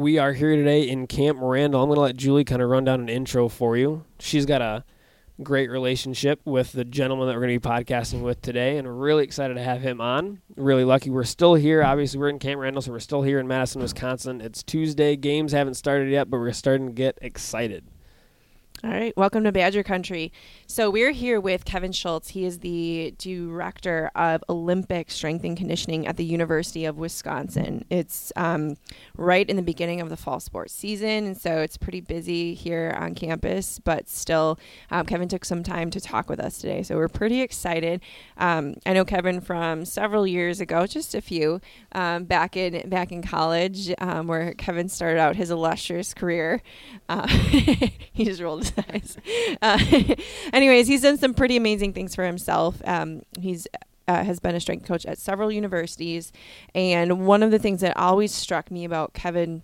We are here today in Camp Randall. I'm going to let Julie kind of run down an intro for you. She's got a great relationship with the gentleman that we're going to be podcasting with today, and we're really excited to have him on. Really lucky. We're still here. Obviously, we're in Camp Randall, so we're still here in Madison, Wisconsin. It's Tuesday. Games haven't started yet, but we're starting to get excited. All right, welcome to Badger Country. So we're here with Kevin Schultz. He is the director of Olympic Strength and Conditioning at the University of Wisconsin. It's um, right in the beginning of the fall sports season, and so it's pretty busy here on campus. But still, um, Kevin took some time to talk with us today, so we're pretty excited. Um, I know Kevin from several years ago, just a few, um, back in back in college, um, where Kevin started out his illustrious career. Uh, he just rolled Uh, anyways, he's done some pretty amazing things for himself. Um, he's uh, has been a strength coach at several universities, and one of the things that always struck me about Kevin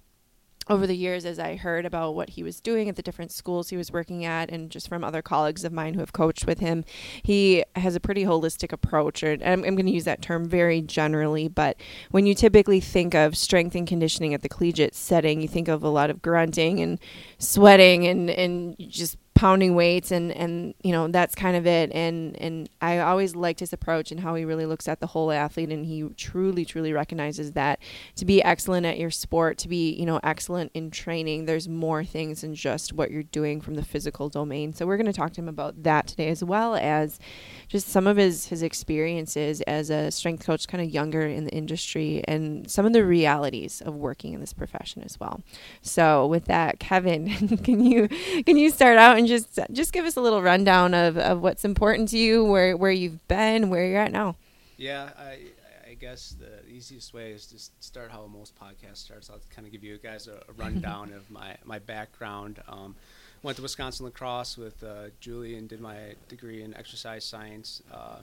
over the years as I heard about what he was doing at the different schools he was working at and just from other colleagues of mine who have coached with him, he has a pretty holistic approach. Or, I'm, I'm going to use that term very generally, but when you typically think of strength and conditioning at the collegiate setting, you think of a lot of grunting and sweating and, and just pounding weights and and you know that's kind of it. And and I always liked his approach and how he really looks at the whole athlete. And he truly truly recognizes that to be excellent at your sport to be you know excellent in training there's more things than just what you're doing from the physical domain. So we're going to talk to him about that today as well as just some of his his experiences as a strength coach kind of younger in the industry and some of the realities of working in this profession as well so with that Kevin can you can you start out and just just give us a little rundown of, of what's important to you, where where you've been, where you're at now. Yeah, I I guess the easiest way is to start how most podcasts starts. I'll kind of give you guys a, a rundown of my my background. Um, went to Wisconsin La Crosse with uh, Julie and did my degree in exercise science. Uh,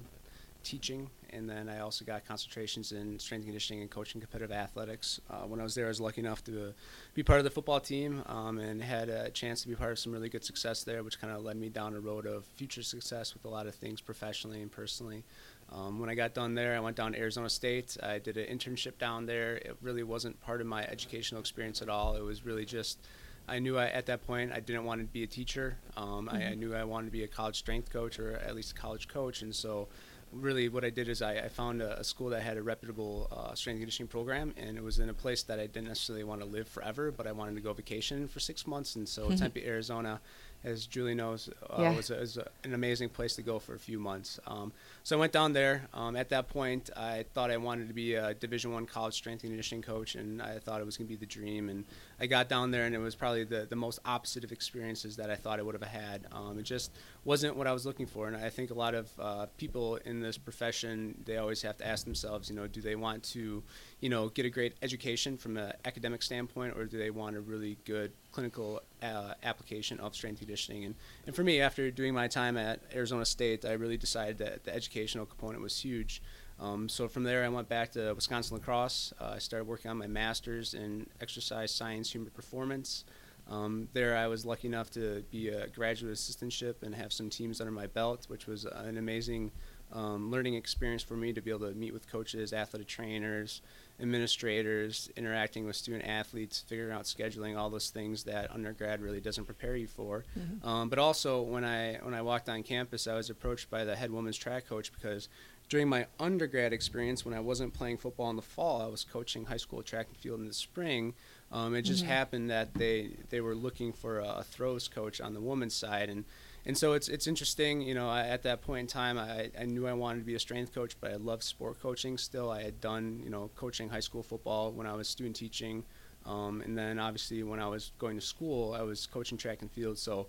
teaching, and then I also got concentrations in strength conditioning and coaching competitive athletics. Uh, when I was there, I was lucky enough to be part of the football team um, and had a chance to be part of some really good success there, which kind of led me down a road of future success with a lot of things professionally and personally. Um, when I got done there, I went down to Arizona State. I did an internship down there. It really wasn't part of my educational experience at all. It was really just I knew I, at that point I didn't want to be a teacher. Um, mm-hmm. I, I, knew I wanted to be a college strength coach or at least a college coach, and so really what I did is I, I found a, a, school that had a reputable uh, strength conditioning program, and it was in a place that I didn't necessarily want to live forever, but I wanted to go vacation for six months. And so mm-hmm. Tempe, Arizona, as Julie knows, uh, yeah. was, a, was a, an amazing place to go for a few months. Um, so I went down there. Um, at that point, I thought I wanted to be a Division One college strength and conditioning coach, and I thought it was going to be the dream. And I got down there, and it was probably the, the most opposite of experiences that I thought I would have had. Um, it just wasn't what I was looking for. And I think a lot of uh, people in this profession, they always have to ask themselves, you know, do they want to, you know, get a great education from an academic standpoint, or do they want a really good clinical uh, application of strength conditioning? And, and for me, after doing my time at Arizona State, I really decided that the educational component was huge. Um, so from there, I went back to Wisconsin La Crosse. Uh, I started working on my master's in exercise science, human performance. Um, there, I was lucky enough to be a graduate assistantship and have some teams under my belt, which was an amazing um, learning experience for me to be able to meet with coaches, athletic trainers, administrators, interacting with student athletes, figuring out scheduling, all those things that undergrad really doesn't prepare you for. Mm-hmm. Um, but also, when I when I walked on campus, I was approached by the head women's track coach because during my undergrad experience, when I wasn't playing football in the fall, I was coaching high school track and field in the spring. Um, it just mm-hmm. happened that they they were looking for a, a throws coach on the women's side, and and so it's it's interesting. You know, I, at that point in time, I, I knew I wanted to be a strength coach, but I loved sport coaching still. I had done you know coaching high school football when I was student teaching, um, and then obviously when I was going to school, I was coaching track and field. So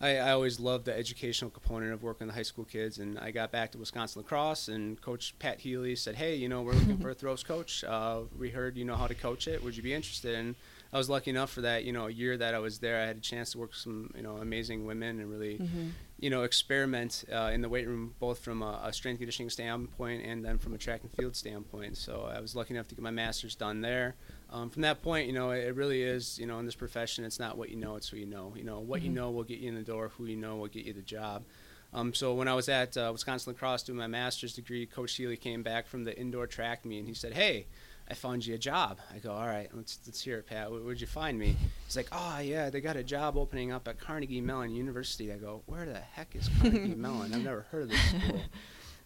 I, I, always loved the educational component of working with high school kids. And I got back to Wisconsin La Crosse, and Coach Pat Healy said, "Hey, you know, we're looking for a throws coach. Uh, we heard you know how to coach it. Would you be interested?" And I was lucky enough for that. You know, a year that I was there, I had a chance to work with some you know amazing women and really. Mm-hmm. You know, experiment uh, in the weight room, both from a, a strength conditioning standpoint and then from a track and field standpoint. So I was lucky enough to get my master's done there um, from that point, you know, it, really is, you know, in this profession, it's not what you know, it's who you know. You know, what mm-hmm. you know will get you in the door. Who you know will get you the job. Um, so when I was at uh, Wisconsin La Crosse doing my master's degree, Coach Healy came back from the indoor track meet and he said, "Hey, I found you a job. I go, all right, let's let's hear it, Pat. Where, would you find me? He's like, oh yeah, they got a job opening up at Carnegie Mellon University. I go, where the heck is Carnegie Mellon? I've never heard of this school.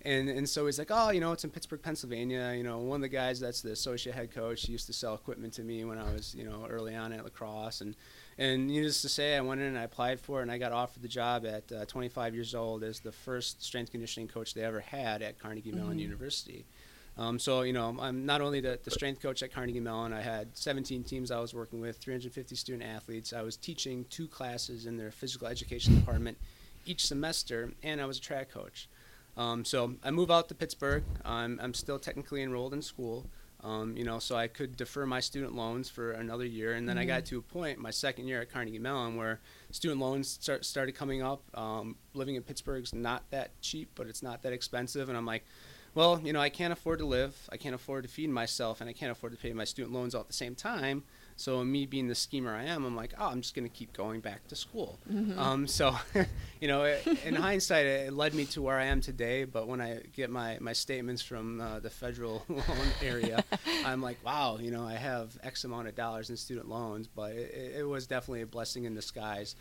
And and so he's like, oh, you know, it's in Pittsburgh, Pennsylvania. You know, one of the guys that's the associate head coach he used to sell equipment to me when I was, you know, early on at La Crosse. And and needless to say, I went in and I applied for it, and I got offered the job at uh, 25 years old as the first strength conditioning coach they ever had at Carnegie Mellon Mm-hmm. University. Um, so you know, I'm not only the, the strength coach at Carnegie Mellon. I had 17 teams I was working with, 350 student athletes. I was teaching two classes in their physical education department each semester, and I was a track coach. Um, so I move out to Pittsburgh. I'm, I'm still technically enrolled in school, um, you know, so I could defer my student loans for another year. And then I got to a point, my second year at Carnegie Mellon, where student loans start, started coming up. Um, living in Pittsburgh's not that cheap, but it's not that expensive. And I'm like, well, you know, I can't afford to live, I can't afford to feed myself, and I can't afford to pay my student loans all at the same time. So me being the schemer I am, I'm like, oh, I'm just going to keep going back to school. Um, so, you know, in hindsight, it led me to where I am today. But when I get my, my statements from uh, the federal loan area, I'm like, wow, you know, I have X amount of dollars in student loans. But it, it was definitely a blessing in disguise.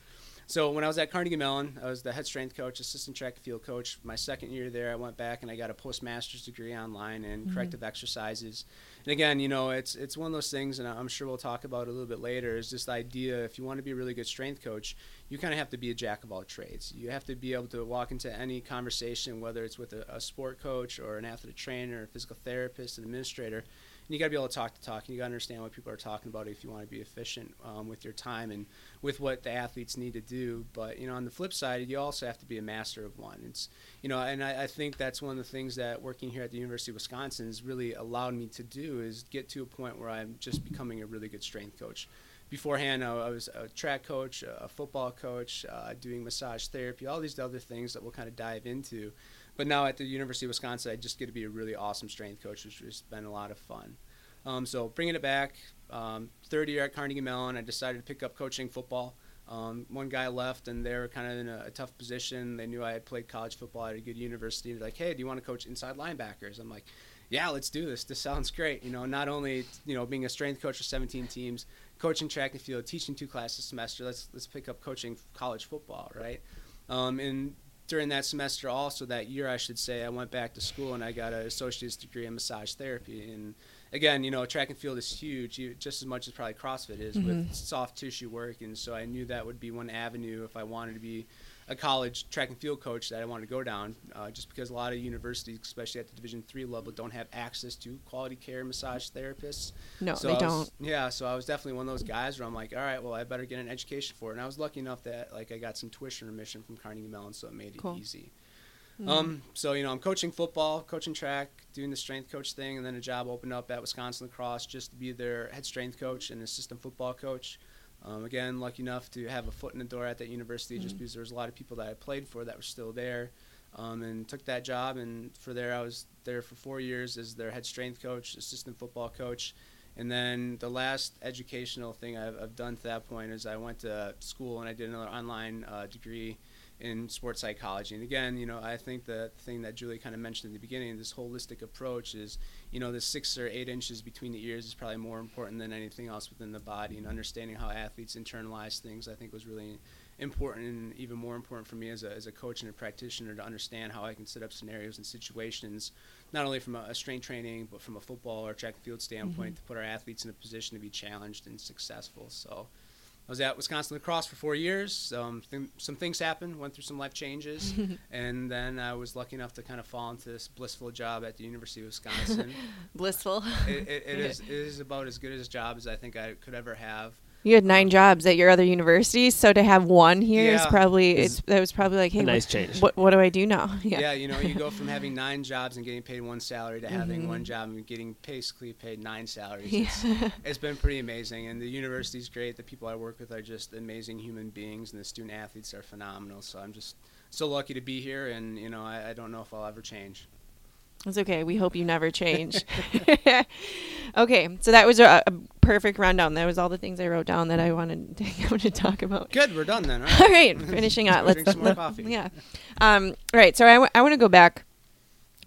So when I was at Carnegie Mellon, I was the head strength coach, assistant track and field coach. My second year there, I went back and I got a postmaster's degree online in mm-hmm. corrective exercises. And again, you know, it's it's one of those things, and I'm sure we'll talk about it a little bit later. Is this idea if you want to be a really good strength coach, you kind of have to be a jack of all trades. You have to be able to walk into any conversation, whether it's with a, a sport coach or an athletic trainer, a physical therapist, an administrator, and you got to be able to talk to talk, and you got to understand what people are talking about if you want to be efficient um, with your time and with what the athletes need to do. But you know, on the flip side, you also have to be a master of one. It's you know, and I, I think that's one of the things that working here at the University of Wisconsin has really allowed me to do is get to a point where I'm just becoming a really good strength coach. Beforehand, I was a track coach, a football coach, uh, doing massage therapy, all these other things that we'll kind of dive into. But now at the University of Wisconsin, I just get to be a really awesome strength coach, which has been a lot of fun. Um, so bringing it back, um, third year at Carnegie Mellon, I decided to pick up coaching football. Um, one guy left, and they were kind of in a, a tough position. They knew I had played college football at a good university. They're like, "Hey, do you want to coach inside linebackers?" I'm like, "Yeah, let's do this. This sounds great." You know, not only you know being a strength coach for 17 teams, coaching track and field, teaching two classes a semester. Let's let's pick up coaching college football, right? Um, and during that semester, also that year, I should say, I went back to school and I got an associate's degree in massage therapy. And again, you know, track and field is huge, you, just as much as probably CrossFit is mm-hmm. with soft tissue work. And so I knew that would be one avenue if I wanted to be a college track and field coach that I wanted to go down, uh, just because a lot of universities, especially at the Division three level, don't have access to quality care massage therapists. No, So they I don't. yeah, so I was definitely one of those guys where I'm like, all right, well, I better get an education for it. And I was lucky enough that like I got some tuition remission from Carnegie Mellon, so it made it Cool. easy. Um, so you know, I'm coaching football, coaching track, doing the strength coach thing, and then a job opened up at Wisconsin La Crosse just to be their head strength coach and assistant football coach. Um, again, lucky enough to have a foot in the door at that university, just because there was a lot of people that I played for that were still there, um, and took that job. And for there, I was there for four years as their head strength coach, assistant football coach. And then the last educational thing I've, I've done to that point is I went to school and I did another online uh, degree in sports psychology. And again, you know, I think the thing that Julie kind of mentioned in the beginning, this holistic approach is, you know, the six or eight inches between the ears is probably more important than anything else within the body. And understanding how athletes internalize things, I think, was really important and even more important for me as a, as a coach and a practitioner to understand how I can set up scenarios and situations, not only from a, a strength training, but from a football or track and field mm-hmm. standpoint, to put our athletes in a position to be challenged and successful. So. I was at Wisconsin La Crosse for four years. Um, th- some things happened, went through some life changes, and then I was lucky enough to kind of fall into this blissful job at the University of Wisconsin. Blissful. it, it, it, is, it is about as good as a job as I think I could ever have. You had nine jobs at your other universities, so to have one here is Yeah. probably Is it's that was probably like, hey, a nice what, change. what what do I do now? Yeah. you know, you go from having nine jobs and getting paid one salary to having one mm-hmm. job and getting basically paid nine salaries. It's, it's been pretty amazing, and the university's great. The people I work with are just amazing human beings, and the student athletes are phenomenal. So I'm just so lucky to be here, and you know, I, I don't know if I'll ever change. It's okay. We hope you never change. okay, so that was a, a perfect rundown. That was all the things I wrote down that I wanted to, I wanted to talk about. Good, we're done then. All right. All right, finishing go Let's drink some more coffee. Yeah. Um, all right. So I, w- I want to go back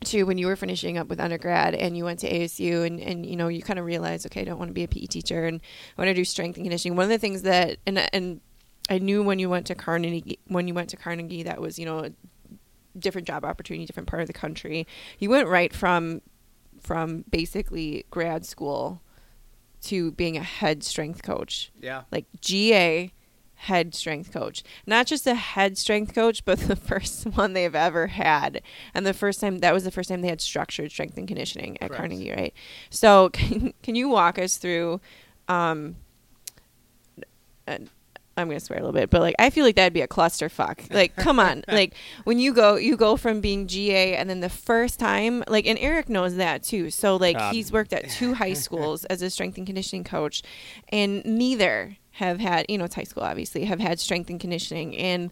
to when you were finishing up with undergrad and you went to ASU and, and you know you kind of realized okay I don't want to be a PE teacher and I want to do strength and conditioning one of the things that and and I knew when you went to Carnegie when you went to Carnegie that was you know a different job opportunity different part of the country you went right from from basically grad school to being a head strength coach Yeah. like GA head strength coach. Not just a head strength coach, but the first one they've ever had. And the first time that was the first time they had structured strength and conditioning at Correct. Carnegie, right? So can, can you walk us through um uh, I'm gonna swear a little bit, but like I feel like that'd be a clusterfuck. Like, come on, like when you go, you go from being GA, and then the first time, like, and Eric knows that too. So like God. he's worked at two high schools as a strength and conditioning coach, and neither have had, you know, it's high school obviously, have had strength and conditioning, and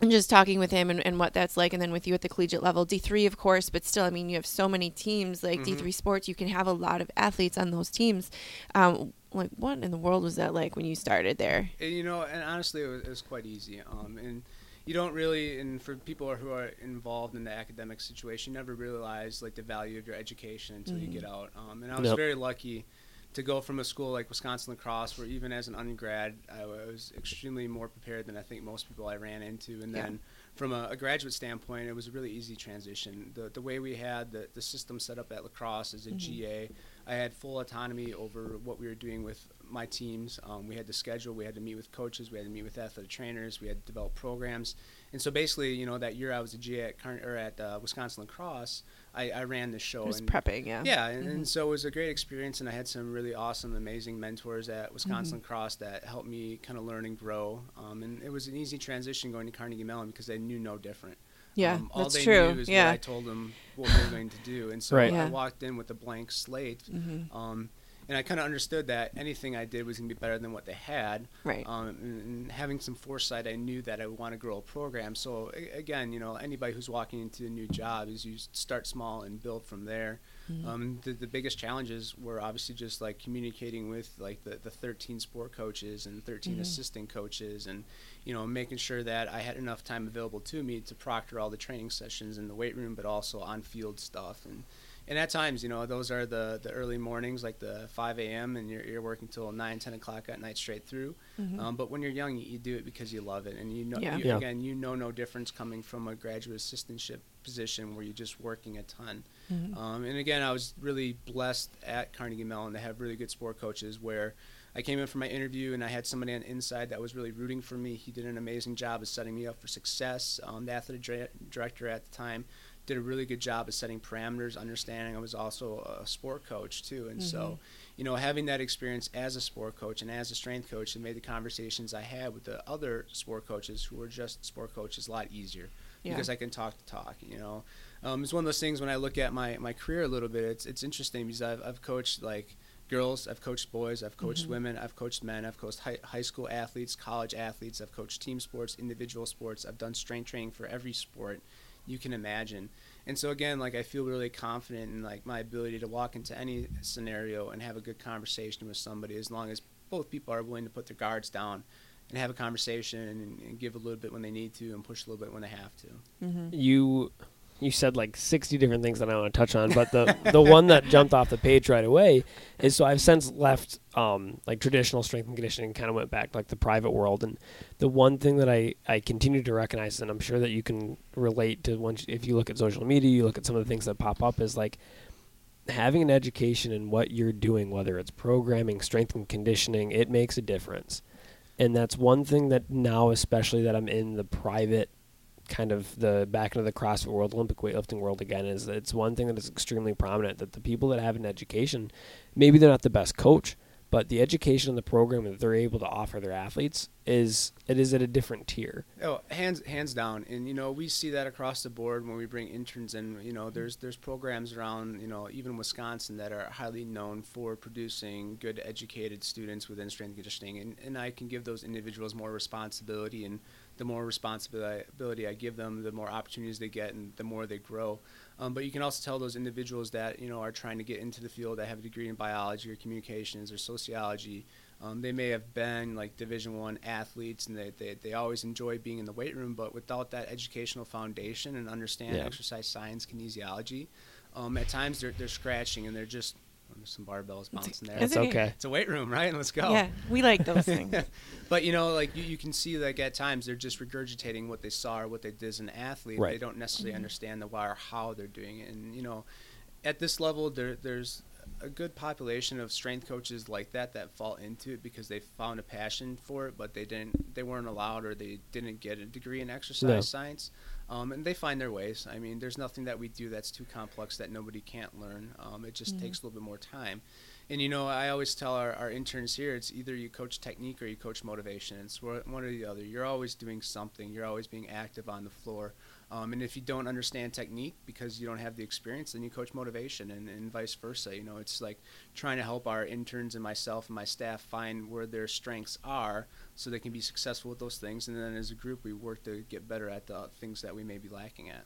and just talking with him and, and what that's like and then with you at the collegiate level d3 of course but still i mean you have so many teams like d3 sports you can have a lot of athletes on those teams um, like what in the world was that like when you started there And, you know, and honestly, it was, it was quite easy. Um, and you don't really, and for people who are involved in the academic situation, you never realize like the value of your education until you get out. Um, and I was Yep. very lucky to go from a school like Wisconsin La Crosse, where even as an undergrad, I was extremely more prepared than I think most people I ran into. And Yeah. then from a, a graduate standpoint, it was a really easy transition. The, the way we had the, the system set up at La Crosse as a GA, I had full autonomy over what we were doing with my teams. Um, we had to schedule, we had to meet with coaches, we had to meet with athletic trainers, we had to develop programs. And so basically, you know, that year I was a GA at, Carn- or at uh, Wisconsin La Crosse, I, I ran the show. just and prepping yeah yeah, and, and so it was a great experience, and I had some really awesome, amazing mentors at Wisconsin Mm-hmm. Cross that helped me kind of learn and grow. Um, and it was an easy transition going to Carnegie Mellon because they knew no different. Yeah um, all that's they true knew is yeah what I told them what we were going to do, and so Right. Yeah. I walked in with a blank slate. Mhm. Um, and I kind of understood that anything I did was going to be better than what they had. right Um, and, and having some foresight, I knew that I would want to grow a program. So a- again, you know, anybody who's walking into a new job is you start small and build from there. Mm-hmm. Um, the, the biggest challenges were obviously just like communicating with like the, the 13 sport coaches and 13 Mhm. assistant coaches and you know making sure that I had enough time available to me to proctor all the training sessions in the weight room but also on field stuff and and at times you know those are the the early mornings like the 5 a.m and you're, you're working till 9 10 o'clock at night straight through Mhm. um, but when you're young you, you do it because you love it and you know Yeah. you, Yeah. again you know no difference coming from a graduate assistantship position where you're just working a ton Mhm. um, and again, I was really blessed at Carnegie Mellon to have really good sport coaches where I came in for my interview and I had somebody on the inside that was really rooting for me. He did an amazing job of setting me up for success. Um, the athletic dir- director at the time did a really good job of setting parameters, understanding I was also a sport coach too. And so, you know, having that experience as a sport coach and as a strength coach and made the conversations I had with the other sport coaches who were just sport coaches a lot easier Yeah. because I can talk to talk, you know. Um, it's one of those things when I look at my, my career a little bit, it's, it's interesting because I've, I've coached like girls, I've coached boys, I've coached Mm-hmm. women, I've coached men, I've coached high, high school athletes, college athletes, I've coached team sports, individual sports, I've done strength training for every sport you can imagine. And so again, like I feel really confident in like my ability to walk into any scenario and have a good conversation with somebody as long as both people are willing to put their guards down and have a conversation and, and give a little bit when they need to and push a little bit when they have to. Mhm. you you said like 60 different things that I want to touch on, but the the one that jumped off the page right away is so I've since left um, like traditional strength and conditioning, kind of went back to, like the private world, and the one thing that I I continue to recognize, and I'm sure that you can relate to once if you look at social media, you look at some of the things that pop up, is like having an education in what you're doing, whether it's programming, strength and conditioning, it makes a difference. And that's one thing that now, especially that I'm in the private kind of the back into the CrossFit world, Olympic weightlifting world again, is that it's one thing that is extremely prominent that the people that have an education, maybe they're not the best coach, but the education and the program that they're able to offer their athletes is it is at a different tier. Oh, hands hands down, and you know we see that across the board when we bring interns in. You know, there's there's programs around you know even Wisconsin that are highly known for producing good educated students within strength and conditioning, and and I can give those individuals more responsibility, and the more responsibility I give them, the more opportunities they get, and the more they grow. Um, but you can also tell those individuals that you know are trying to get into the field that have a degree in biology or communications or sociology. Um, they may have been like Division One athletes, and they, they they always enjoy being in the weight room. But without that educational foundation and understand Yeah. exercise science, kinesiology, um, at times they're they're scratching and they're just there's some barbells bouncing there. It's That's okay. okay. It's a weight room, right? Let's go. Yeah, we like those things. but you know, like you, you can see, like at times they're just regurgitating what they saw or what they did as an athlete. Right. They don't necessarily mm-hmm. understand the why or how they're doing it. And you know, at this level, there there's a good population of strength coaches like that that fall into it because they found a passion for it, but they didn't, they weren't allowed or they didn't get a degree in exercise No. science. Um, and they find their ways. I mean, there's nothing that we do that's too complex that nobody can't learn. Um, it just Mhm. takes a little bit more time. And you know, I always tell our, our interns here, it's either you coach technique or you coach motivation. It's one one or the other. You're always doing something. You're always being active on the floor. Um, and if you don't understand technique because you don't have the experience, then you coach motivation, and, and vice versa. You know, it's like trying to help our interns and myself and my staff find where their strengths are, so they can be successful with those things. And then as a group, we work to get better at the things that we may be lacking at.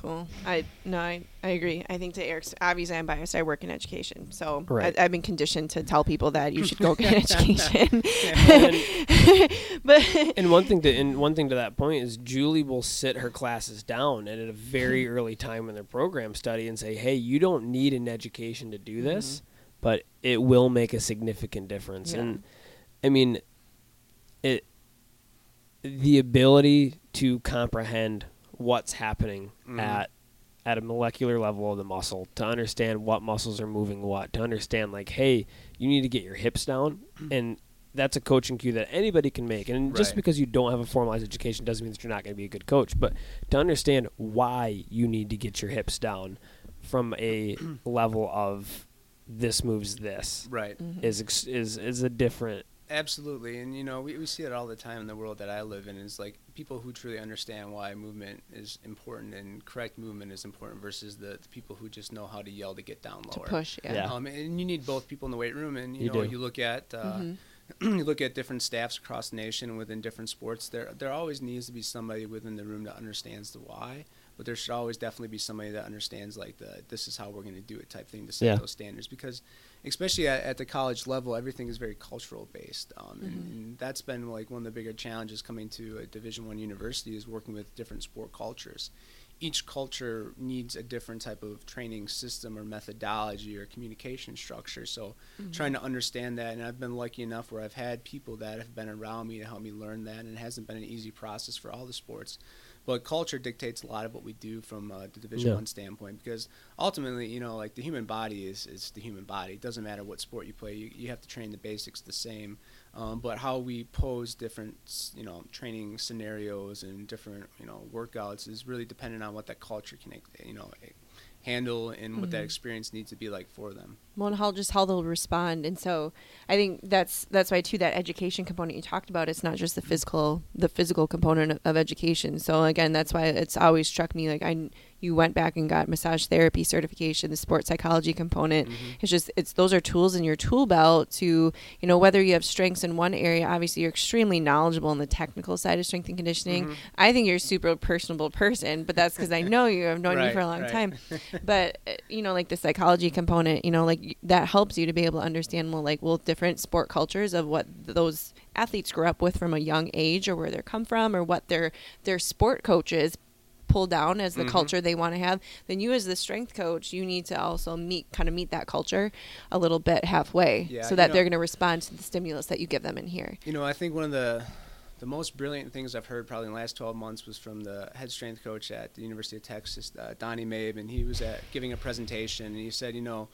Cool. I no, I, I agree. I think to Eric's obviously I'm biased. I work in education, so Right. I, I've been conditioned to tell people that you should go get an education. but And one thing to and one thing to that point is Julie will sit her classes down and at a very early time in their program study and say, "Hey, you don't need an education to do this, mm-hmm. But it will make a significant difference." Yeah. And I mean, it the ability to comprehend what's happening Mhm. at at a molecular level of the muscle to understand what muscles are moving what to understand like hey you need to get your hips down and that's a coaching cue that anybody can make and just because you don't have a formalized education doesn't mean that you're not going to be a good coach but to understand why you need to get your hips down from a level of this moves this Right. is ex- is is a different Absolutely, and you know we, we see it all the time in the world that I live in. Is like people who truly understand why movement is important and correct movement is important versus the, the people who just know how to yell to get down lower. to push, yeah. Yeah. Um, and you need both people in the weight room, and you, You know do. you look at uh, Mhm. you look at different staffs across the nation within different sports. There there always needs to be somebody within the room that understands the why, but there should always definitely be somebody that understands like the this is how we're going to do it type thing to set Yeah. those standards because especially at, at the college level everything is very cultural based um, and, Mhm. and that's been like one of the bigger challenges coming to a division one university is working with different sport cultures each culture needs a different type of training system or methodology or communication structure so Mm-hmm. trying to understand that and i've been lucky enough where i've had people that have been around me to help me learn that and it hasn't been an easy process for all the sports but culture dictates a lot of what we do from uh, the division Yeah. one standpoint because ultimately you know like the human body is, is the human body it doesn't matter what sport you play you, you have to train the basics the same um, but how we pose different you know training scenarios and different you know workouts is really dependent on what that culture can you know handle and what that Mhm. experience needs to be like for them well, and how just how they'll respond, and so I think that's that's why too that education component you talked about. It's not just the physical the physical component of, education. So again, that's why it's always struck me like I you went back and got massage therapy certification, the sports psychology component. It's just it's those are tools in your tool belt to you know whether you have strengths in one area. Obviously, you're extremely knowledgeable in the technical side of strength and conditioning. Mhm. I think you're a super personable person, but that's because I know you. I've known you for a long right. time but uh, you know like the psychology component you know like that helps you to be able to understand well like well different sport cultures of what those athletes grew up with from a young age or where they come from or what their their sport coaches pull down as the Mhm. culture they want to have then you as the strength coach you need to also meet kind of meet that culture a little bit halfway Yeah, so that know- they're going to respond to the stimulus that you give them in here You know, I think one of the the most brilliant things I've heard probably in the last 12 months was from the head strength coach at the University of Texas, uh, Donnie Maib, and he was at giving a presentation, and he said, you know,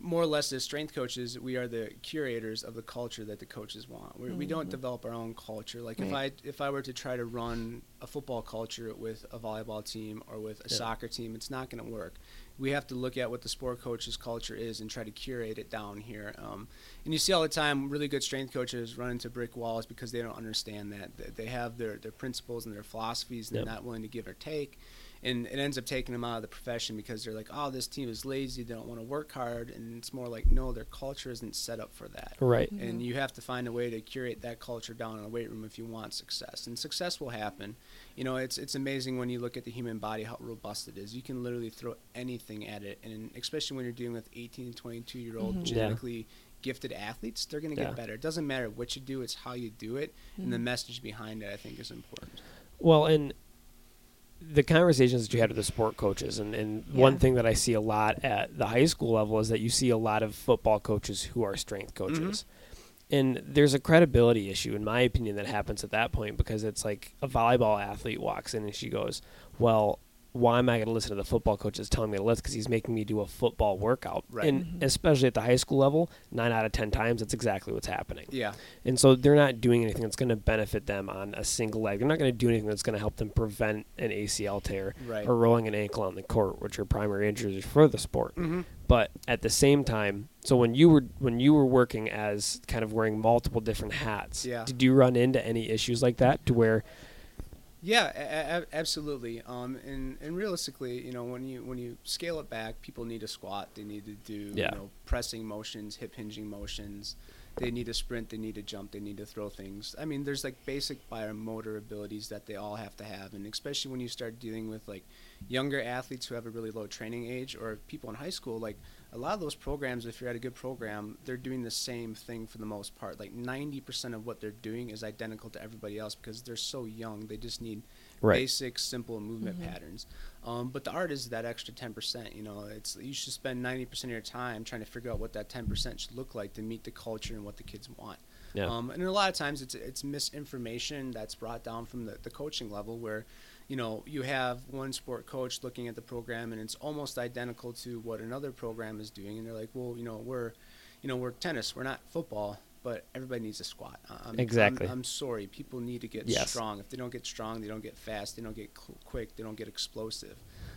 more or less as strength coaches, we are the curators of the culture that the coaches want. We're, We don't Mhm. develop our own culture. Like if I if I were to try to run a football culture with a volleyball team or with a Yeah. soccer team, it's not going to work. We have to look at what the sport coach's culture is and try to curate it down here. Um, and you see all the time really good strength coaches run into brick walls because they don't understand that. They- They have their, their principles and their philosophies and Yep. they're not willing to give or take. And it ends up taking them out of the profession because they're like, oh, this team is lazy. They don't want to work hard. And it's more like, no, their culture isn't set up for that. right And Mhm. you have to find a way to curate that culture down in the weight room if you want success. And success will happen. You know, it's it's amazing when you look at the human body how robust it is. You can literally throw anything at it, and especially when you're dealing with 18 and 22 year old Mhm. Yeah. genetically gifted athletes, they're going to get better. It doesn't matter what you do; it's how you do it, and the Mhm. message behind it. I think is important. Well, and the conversations that you had with the sport coaches, and, and one thing that I see a lot at the high school level is that you see a lot of football coaches who are strength mm-hmm. coaches. And there's a credibility issue, in my opinion, that happens at that point because it's like a volleyball athlete walks in and she goes, Well, why am I going to listen to the football coach that's telling me to lift because he's making me do a football workout? Right. And Mhm. especially at the high school level, nine out of 10 times, that's exactly what's happening. Yeah, And so they're not doing anything that's going to benefit them on a single leg. They're not going to do anything that's going to help them prevent an ACL tear right. or rolling an ankle on the court, which are primary injuries for the sport. hmm But at the same time, so when you were when you were working as kind of wearing multiple different hats, Yeah. did you run into any issues like that to where Yeah, a- a- absolutely. Um, and, and realistically, you know, when you when you scale it back, people need to squat. They need to do Yeah. you know pressing motions, hip hinging motions. They need to sprint. They need to jump. They need to throw things. I mean, there's like basic biomotor abilities that they all have to have, and especially when you start dealing with like younger athletes who have a really low training age or people in high school, like a lot of those programs, if you're at a good program, they're doing the same thing for the most part. Like 90% of what they're doing is identical to everybody else because they're so young. They just need Right. basic, simple movement Mhm. patterns. Um, but the art is that extra 10%. You know, it's you should spend 90% of your time trying to figure out what that 10% should look like to meet the culture and what the kids want. yeah. Um, and a lot of times it's it's misinformation that's brought down from the, the coaching level where, you know, you have one sport coach looking at the program and it's almost identical to what another program is doing, and they're like, well, you know, we're, you know, we're tennis, we're not football, but everybody needs a squat. I'm, Exactly. I'm, I'm sorry, people need to get Yes. strong. If they don't get strong, they don't get fast, they don't get cl- quick, they don't get explosive.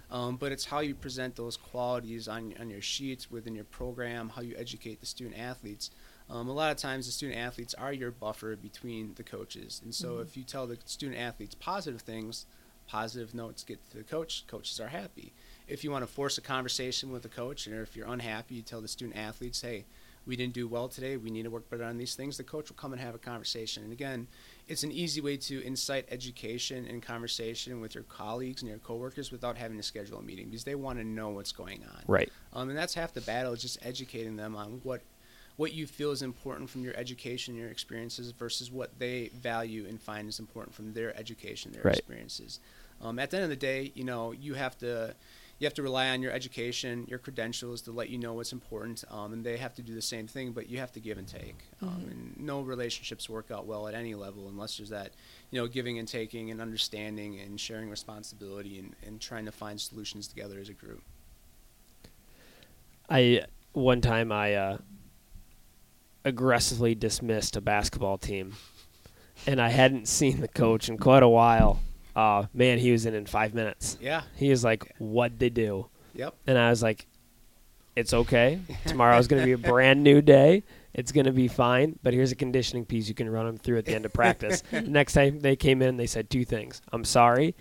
Um, but it's how you present those qualities on, on your sheets within your program, how you educate the student athletes. Um, a lot of times, the student athletes are your buffer between the coaches. And so, Mhm. if you tell the student athletes positive things, positive notes get to the coach, coaches are happy. If you want to force a conversation with the coach, or if you're unhappy, you tell the student athletes, hey, we didn't do well today, we need to work better on these things, the coach will come and have a conversation. And again, it's an easy way to incite education and conversation with your colleagues and your coworkers without having to schedule a meeting because they want to know what's going on. right. Um, and that's half the battle is just educating them on what what you feel is important from your education, your experiences, versus what they value and find is important from their education, their Right. experiences. Um, at the end of the day, you know, you have to you have to rely on your education, your credentials to let you know what's important, um, and they have to do the same thing. But you have to give and take, um, Mhm. and no relationships work out well at any level unless there's that, you know, giving and taking and understanding and sharing responsibility and, and trying to find solutions together as a group. I one time I uh, aggressively dismissed a basketball team, and I hadn't seen the coach in quite a while. Uh, man, he was in in five minutes. Yeah. He was like, "What'd they do?" Yep. And I was like, "It's okay. Tomorrow's going to be a brand new day. It's going to be fine. But here's a conditioning piece you can run them through at the end of practice." Next time they came in, they said two things: "I'm sorry."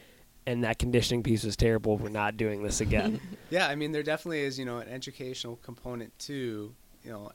And that conditioning piece was terrible. We're not doing this again. Yeah, I mean, there definitely is, you know, an educational component to, you know,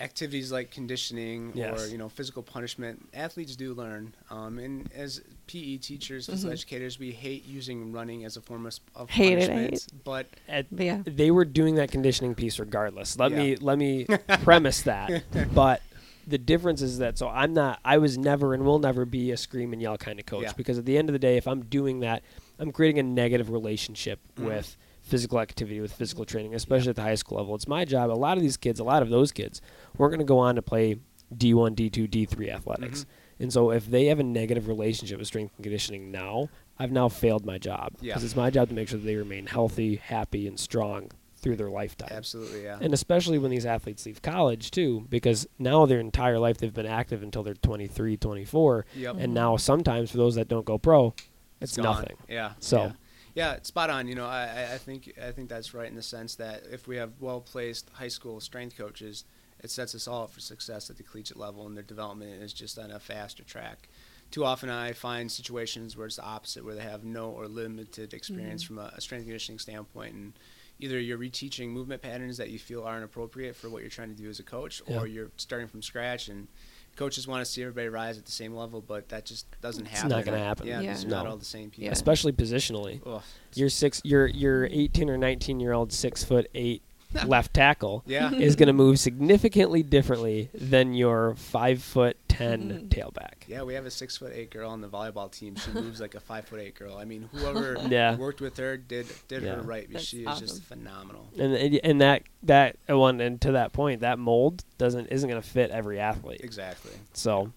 activities like conditioning Yes. or, you know, physical punishment. Athletes do learn. Um, and as PE teachers, physical Mhm. educators, we hate using running as a form of, of Hate it, I punishment. But At yeah. they were doing that conditioning piece regardless. Let Yeah. me let me premise that. But the difference is that so I'm not I was never and will never be a scream and yell kind of coach Yeah. because at the end of the day if I'm doing that I'm creating a negative relationship Mhm. with physical activity with physical training especially at the high school level. It's my job a lot of these kids a lot of those kids weren't going to go on to play D1, D2, D3 athletics. Mhm. And so if they have a negative relationship with strength and conditioning now, I've now failed my job Yeah. because it's my job to make sure that they remain healthy, happy, and strong through their lifetime. absolutely, yeah. And especially when these athletes leave college too, because now their entire life they've been active until they're 23, 24, yep. and now sometimes for those that don't go pro, it's, gone. nothing. Yeah. So- yeah. Yeah, spot on. You know, I, I- think I think that's right in the sense that if we have well placed high school strength coaches, it sets us all up for success at the collegiate level, and their development is just on a faster track. Too often, I find situations where it's the opposite, where they have no or limited experience Mhm. from a, a strength conditioning standpoint, and either you're reteaching movement patterns that you feel aren't appropriate for what you're trying to do as a coach, Yeah. or you're starting from scratch and coaches want to see everybody rise at the same level, but that just doesn't It's happen. It's not gonna happen. Yeah, Yeah. these are not all the same people. Yeah. Especially positionally. Ugh. You're six. You're you're 18 or 19 year old, six foot eight left tackle Yeah. is going to move significantly differently than your five foot 10 Mhm. tailback. Yeah, we have a six foot eight girl on the volleyball team. She moves like a five foot eight girl. I mean, whoever Yeah. worked with her did did Yeah. her right because That's she is awesome. just phenomenal. And and- and that that one and to that point, that mold doesn't isn't going to fit every athlete. Exactly. So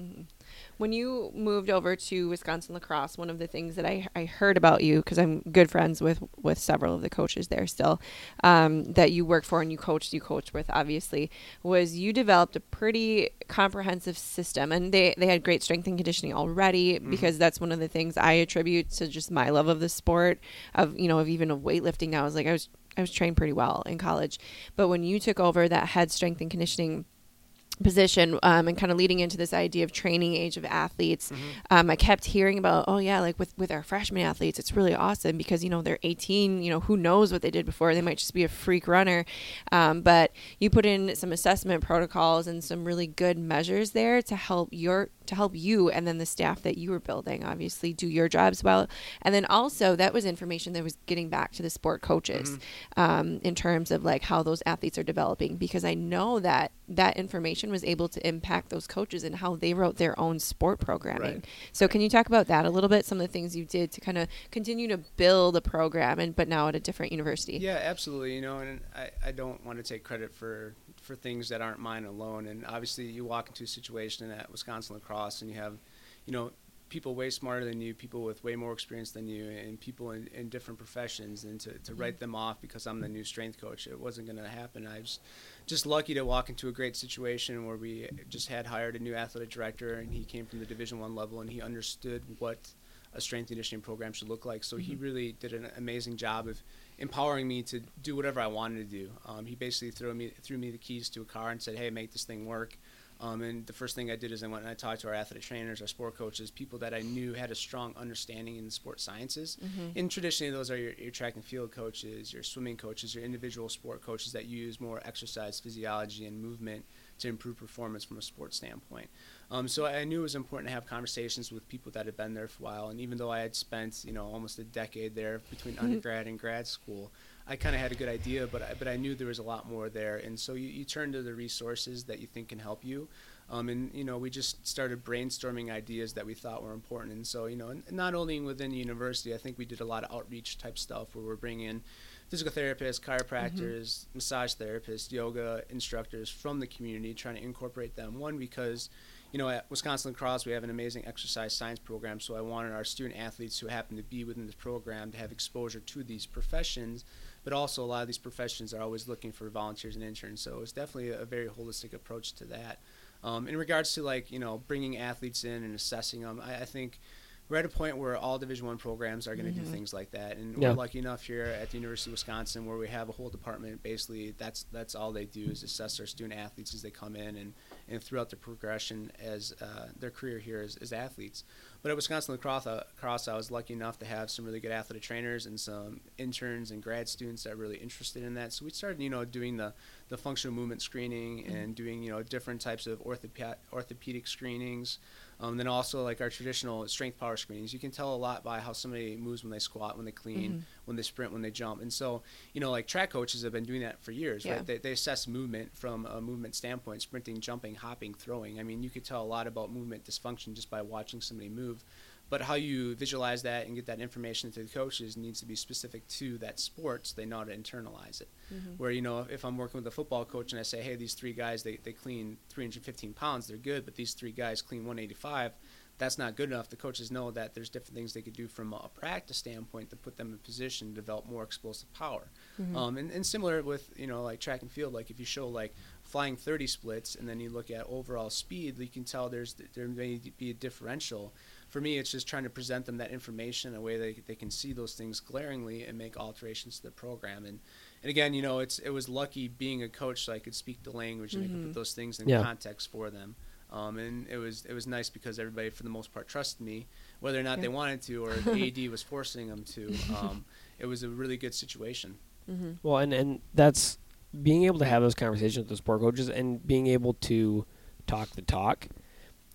Mhm. When you moved over to Wisconsin La Crosse, one of the things that I, I heard about you because I'm good friends with with several of the coaches there still um, that you worked for and you coached you coached with obviously was you developed a pretty comprehensive system. And they they had great strength and conditioning already because that's one of the things I attribute to just my love of the sport of you know of even of weightlifting. Now I was like I was I was trained pretty well in college. But when you took over that head strength and conditioning position um, and kind of leading into this idea of training age of athletes um, i kept hearing about oh yeah like with with our freshman athletes it's really awesome because you know they're 18 you know who knows what they did before they might just be a freak runner. Um, but you put in some assessment protocols and some really good measures there to help your to help you and then the staff that you were building obviously do your jobs well and then also that was information that was getting back to the sport coaches um, in terms of like how those athletes are developing because i know that that information was able to impact those coaches and how they wrote their own sport programming Right. so can you talk about that a little bit some of the things you did to kind of continue to build a program and but now at a different university Yeah, absolutely. You know, and I, I don't want to take credit for for things that aren't mine alone. And obviously, you walk into a situation at Wisconsin La Crosse, and you have, you know, people way smarter than you, people with way more experience than you, and people in, in different professions. And to, to write mm-hmm. them off because I'm the new strength coach, it wasn't going to happen. I was just lucky to walk into a great situation where we just had hired a new athletic director, and he came from the Division One level, and he understood what a strength and conditioning program should look like. So he really did an amazing job of empowering me to do whatever I wanted to do. Um, he basically threw me threw me the keys to a car and said, "Hey, make this thing work." Um, and the first thing I did is I went and I talked to our athletic trainers, our sport coaches, people that I knew had a strong understanding in the sport sciences. And traditionally, those are your, your track and field coaches, your swimming coaches, your individual sport coaches that use more exercise physiology and movement to improve performance from a sports standpoint. Um, so I knew it was important to have conversations with people that had been there for a while. And even though I had spent, you know, almost a decade there between undergrad and grad school, I kind of had a good idea, but I, but I knew there was a lot more there. And so you, you turn to the resources that you think can help you. Um, and you know, we just started brainstorming ideas that we thought were important. And so you know, and not only within the university, I think we did a lot of outreach type stuff where we're bringing in physical therapists, chiropractors, massage therapists, yoga instructors from the community, trying to incorporate them. One because you know, at Wisconsin La Crosse, we have an amazing exercise science program, so I wanted our student athletes who happen to be within this program to have exposure to these professions, but also a lot of these professions are always looking for volunteers and interns, so it's definitely a very holistic approach to that. Um, in regards to like you know bringing athletes in and assessing them, I, I think we're at a point where all Division One programs are going to do things like that, and Yeah. we're lucky enough here at the University of Wisconsin where we have a whole department. Basically, that's that's all they do is assess our student athletes as they come in and, and throughout their progression as uh, their career here as, as athletes. But at Wisconsin La Crosse, uh, Cross, I was lucky enough to have some really good athletic trainers and some interns and grad students that were really interested in that. So we started, you know, doing the, the functional movement screening and doing, you know, different types of orthoped- orthopedic screenings. Um, then also like our traditional strength power screenings. You can tell a lot by how somebody moves when they squat, when they clean, when they sprint, when they jump. And so, you know, like track coaches have been doing that for years, Yeah. right? They, they assess movement from a movement standpoint, sprinting, jumping, hopping, throwing. I mean, you could tell a lot about movement dysfunction just by watching somebody move. But how you visualize that and get that information to the coaches needs to be specific to that sport so they know how to internalize it. Where, you know, if I'm working with a football coach and I say, hey, these three guys, they, they clean 315 pounds, they're good, but these three guys clean 185, that's not good enough. The coaches know that there's different things they could do from a practice standpoint to put them in position to develop more explosive power. Um, and, and similar with, you know, like track and field, like if you show like flying 30 splits and then you look at overall speed, you can tell there's there may be a differential. For me, it's just trying to present them that information in a way they, they can see those things glaringly and make alterations to the program. And, and again, you know, it's it was lucky being a coach so I could speak the language and I could put those things in Yeah. context for them. Um, and it was it was nice because everybody, for the most part, trusted me, whether or not they wanted to or the AD was forcing them to. Um, it was a really good situation. Well, and and that's being able to have those conversations with the sport coaches and being able to talk the talk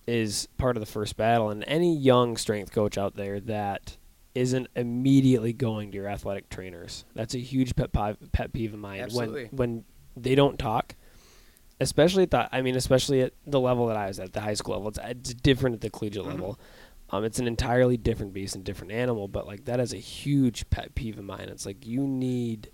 is part of the first battle. And any young strength coach out there that isn't immediately going to your athletic trainers. That's a huge pet pet, pet peeve of mine. Absolutely. When when they don't talk, especially at the I mean, especially at the level that I was at, the high school level. It's, it's different at the collegiate Mhm. level. Um, it's an entirely different beast and different animal. But like that is a huge pet peeve of mine. It's like you need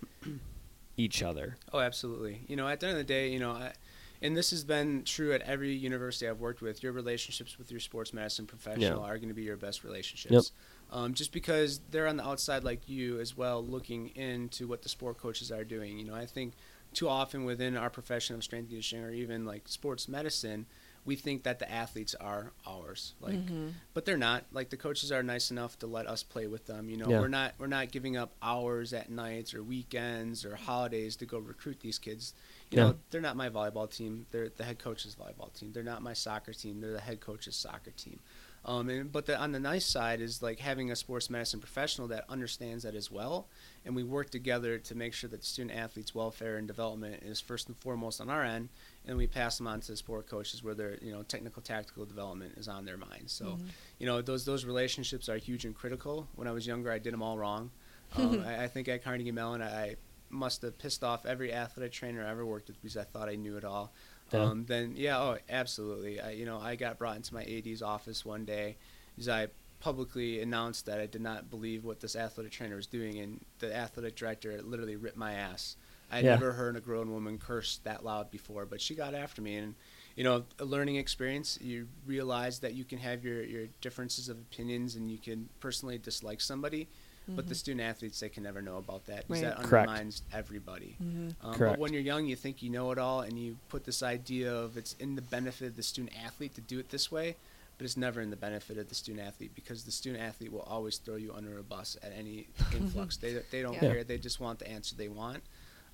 each other. Oh, absolutely. You know, at the end of the day, you know, I, and this has been true at every university I've worked with. Your relationships with your sports medicine professional Yeah. are going to be your best relationships. Um, just because they're on the outside like you as well, looking into what the sport coaches are doing. You know, I think too often within our profession of strength and conditioning or even like sports medicine, we think that the athletes are ours. Like Mhm. but they're not like the coaches are nice enough to let us play with them you know Yeah. we're not we're not giving up hours at nights or weekends or holidays to go recruit these kids you Yeah. know they're not my volleyball team they're the head coach's volleyball team they're not my soccer team they're the head coach's soccer team um, and but the, on the nice side is like having a sports medicine professional that understands that as well and we work together to make sure that the student athletes welfare and development is first and foremost on our end and we pass them on to the sport coaches where their you know technical tactical development is on their mind so Mhm. you know those those relationships are huge and critical. When I was younger, I did them all wrong. Um, I, I think at Carnegie Mellon, I must have pissed off every athletic trainer I ever worked with because I thought I knew it all. Yeah. Um, then yeah, oh, absolutely. I, you know, I got brought into my AD's office one day because I publicly announced that I did not believe what this athletic trainer was doing, and the athletic director literally ripped my ass. I would Yeah. never heard a grown woman curse that loud before, but she got after me, and you know, a learning experience. You realize that you can have your, your differences of opinions and you can personally dislike somebody, but the Mhm. student athletes, they can never know about that because Right. that Correct. undermines everybody. Mhm. Um, Correct. but when you're young, you think you know it all, and you put this idea of it's in the benefit of the student athlete to do it this way, but it's never in the benefit of the student athlete because the student athlete will always throw you under a bus at any influx. they they don't Yeah. care. They just want the answer they want.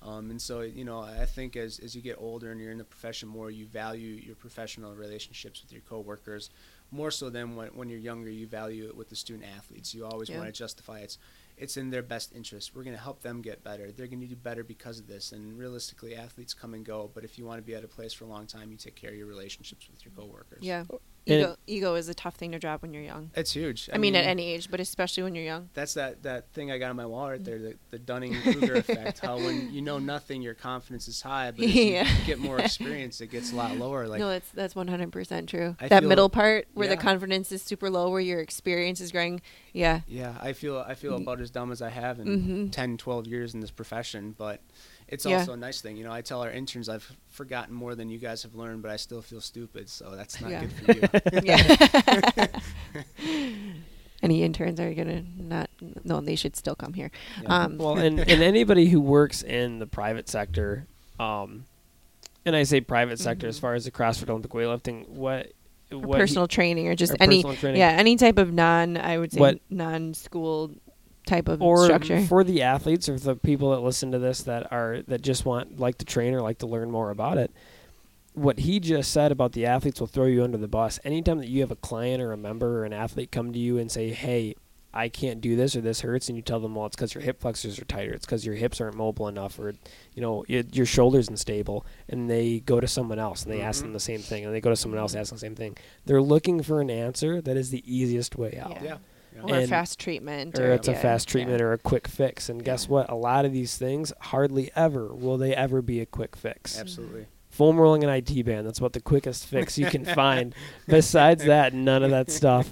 Um, and so, you know, I think as, as you get older and you're in the profession more, you value your professional relationships with your coworkers more so than when, when you're younger. You value it with the student athletes. You always Yeah. want to justify it's it's in their best interest. We're going to help them get better. They're going to do better because of this. And realistically, athletes come and go. But if you want to be at a place for a long time, you take care of your relationships with your coworkers. Yeah. Ego, ego is a tough thing to drop when you're young. it's huge. I, mean, at any age, but especially when you're young. that's that, that thing I got on my wall right there, the, the Dunning Kruger effect. How when you know nothing, your confidence is high, but Yeah. you get more experience, it gets a lot lower. Like no, that's that's 100% true. I that middle part where the confidence is super low, where your experience is growing. Yeah. yeah, I feel I feel about as dumb as I have in Mhm. 10, 12 years in this profession, but it's Yeah. also a nice thing. You know, I tell our interns I've forgotten more than you guys have learned, but I still feel stupid, so that's not Yeah. good for you. Yeah. Any interns are gonna not? No, they should still come here. Yeah. Um, Well, and, and anybody who works in the private sector, um, and I say private sector as Mhm. far as the CrossFit Olympic weightlifting, what, or what he- personal training or just or any training. yeah any type of non I would say What- non school type of or structure. for the athletes or the people that listen to this that are that just want like to train or like to learn more about it what he just said about the athletes will throw you under the bus anytime that you have a client or a member or an athlete come to you and say hey i can't do this or this hurts and you tell them well it's because your hip flexors are tighter it's because your hips aren't mobile enough or you know y your shoulders unstable and they go to someone else and they ask Mhm. them the same thing and they go to someone else and ask them the same thing they're looking for an answer that is the easiest way out Yeah. yeah. Yeah. or a fast treatment, or it's a fast treatment yeah. or a quick fix. And guess what? A lot of these things hardly ever will they ever be a quick fix. Absolutely. Foam rolling an IT band, that's about the quickest fix you can find. Besides that, none of that stuff.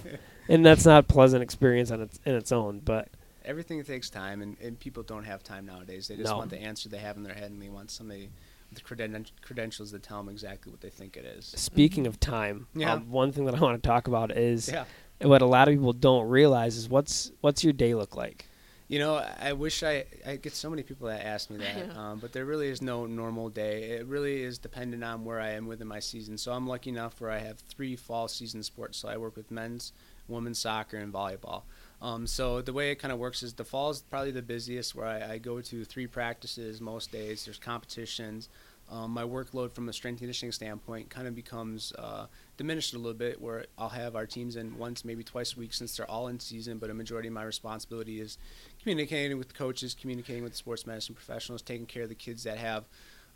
And that's not a pleasant experience on its in its own, but Everything takes time, and, and people don't have time nowadays. They just No. want the answer they have in their head, and they want somebody with creden- credentials to tell them exactly what they think it is. speaking Mhm. of time, Yeah. um, one thing that I want to talk about is Yeah. What a lot of people don't realize is what's what's your day look like? You know, I wish I I get so many people that ask me that, um, but there really is no normal day. It really is dependent on where I am within my season. So I'm lucky enough where I have three fall season sports. So I work with men's, women's soccer, and volleyball. Um, so the way it kind of works is the fall is probably the busiest, where I, I go to three practices most days. There's competitions. Um, my workload from a strength conditioning standpoint kind of becomes uh, diminished a little bit, where I'll have our teams in once, maybe twice a week, since they're all in season. But a majority of my responsibility is communicating with coaches, communicating with sports medicine professionals, taking care of the kids that have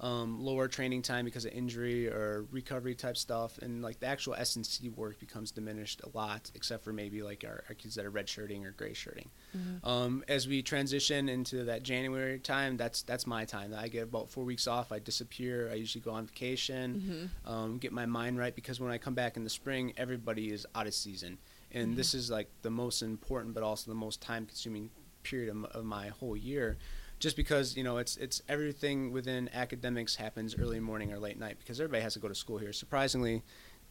um, lower training time because of injury or recovery type stuff, and like the actual S and C work becomes diminished a lot, except for maybe like our, our kids that are red shirting or gray shirting. Mm-hmm. Um, as we transition into that January time, that's that's my time. I get about four weeks off. I disappear. I usually go on vacation, Mm-hmm. um, get my mind right because when I come back in the spring, everybody is out of season, and Mm-hmm. this is like the most important, but also the most time-consuming period of, of my whole year. Just because you know it's it's everything within academics happens early morning or late night because everybody has to go to school here. Surprisingly,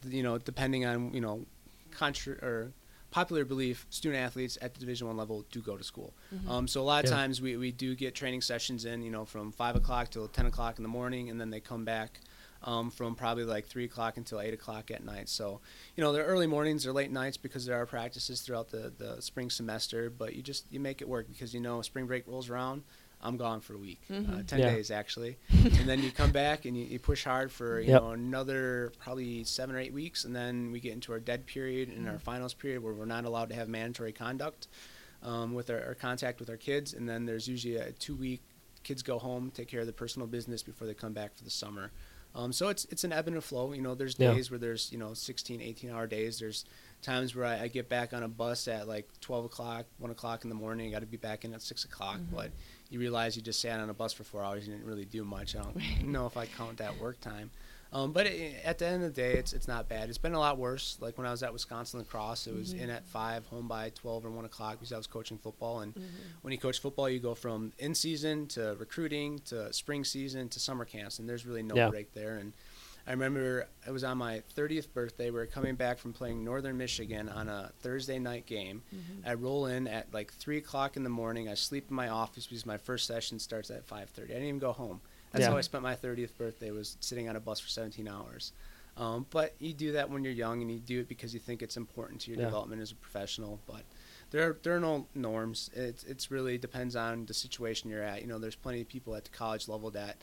you know, depending on you know, contra- or popular belief, student athletes at the Division One level do go to school. Mm-hmm. Um, so a lot of Yeah. times we, we do get training sessions in, you know, from five o'clock till ten o'clock in the morning, and then they come back um, from probably like three o'clock until eight o'clock at night. So you know, they're early mornings or late nights because there are practices throughout the, the spring semester. But you just you make it work because you know spring break rolls around. I'm gone for a week, uh, Mhm. ten Yeah. days actually, and then you come back and you, you push hard for you Yep. know another probably seven or eight weeks, and then we get into our dead period and our finals period where we're not allowed to have mandatory conduct um, with our, our contact with our kids, and then there's usually a two week kids go home, take care of the personal business before they come back for the summer. Um, so it's it's an ebb and a flow. You know, there's Yeah. days where there's you know 16, 18 hour days. There's times where I, I get back on a bus at like 12 o'clock, 1 o'clock in the morning. Got to be back in at 6 o'clock. Mm-hmm. But you realize you just sat on a bus for four hours. You didn't really do much. I don't know if I count that work time. Um, but it, at the end of the day, it's it's not bad. It's been a lot worse. Like when I was at Wisconsin La Crosse, it was Mhm. in at five, home by twelve or one o'clock because I was coaching football. And Mhm. when you coach football, you go from in season to recruiting to spring season to summer camps, and there's really no Yeah. break there. And I remember it was on my 30th birthday. We were coming back from playing Northern Michigan on a Thursday night game. Mhm. I roll in at like three o'clock in the morning. I sleep in my office because my first session starts at 5:30. I didn't even go home. That's Yeah. how I spent my 30th birthday was sitting on a bus for 17 hours. Um, but you do that when you're young, and you do it because you think it's important to your Yeah. development as a professional. But there are, there are no norms. It it's really depends on the situation you're at. You know, there's plenty of people at the college level that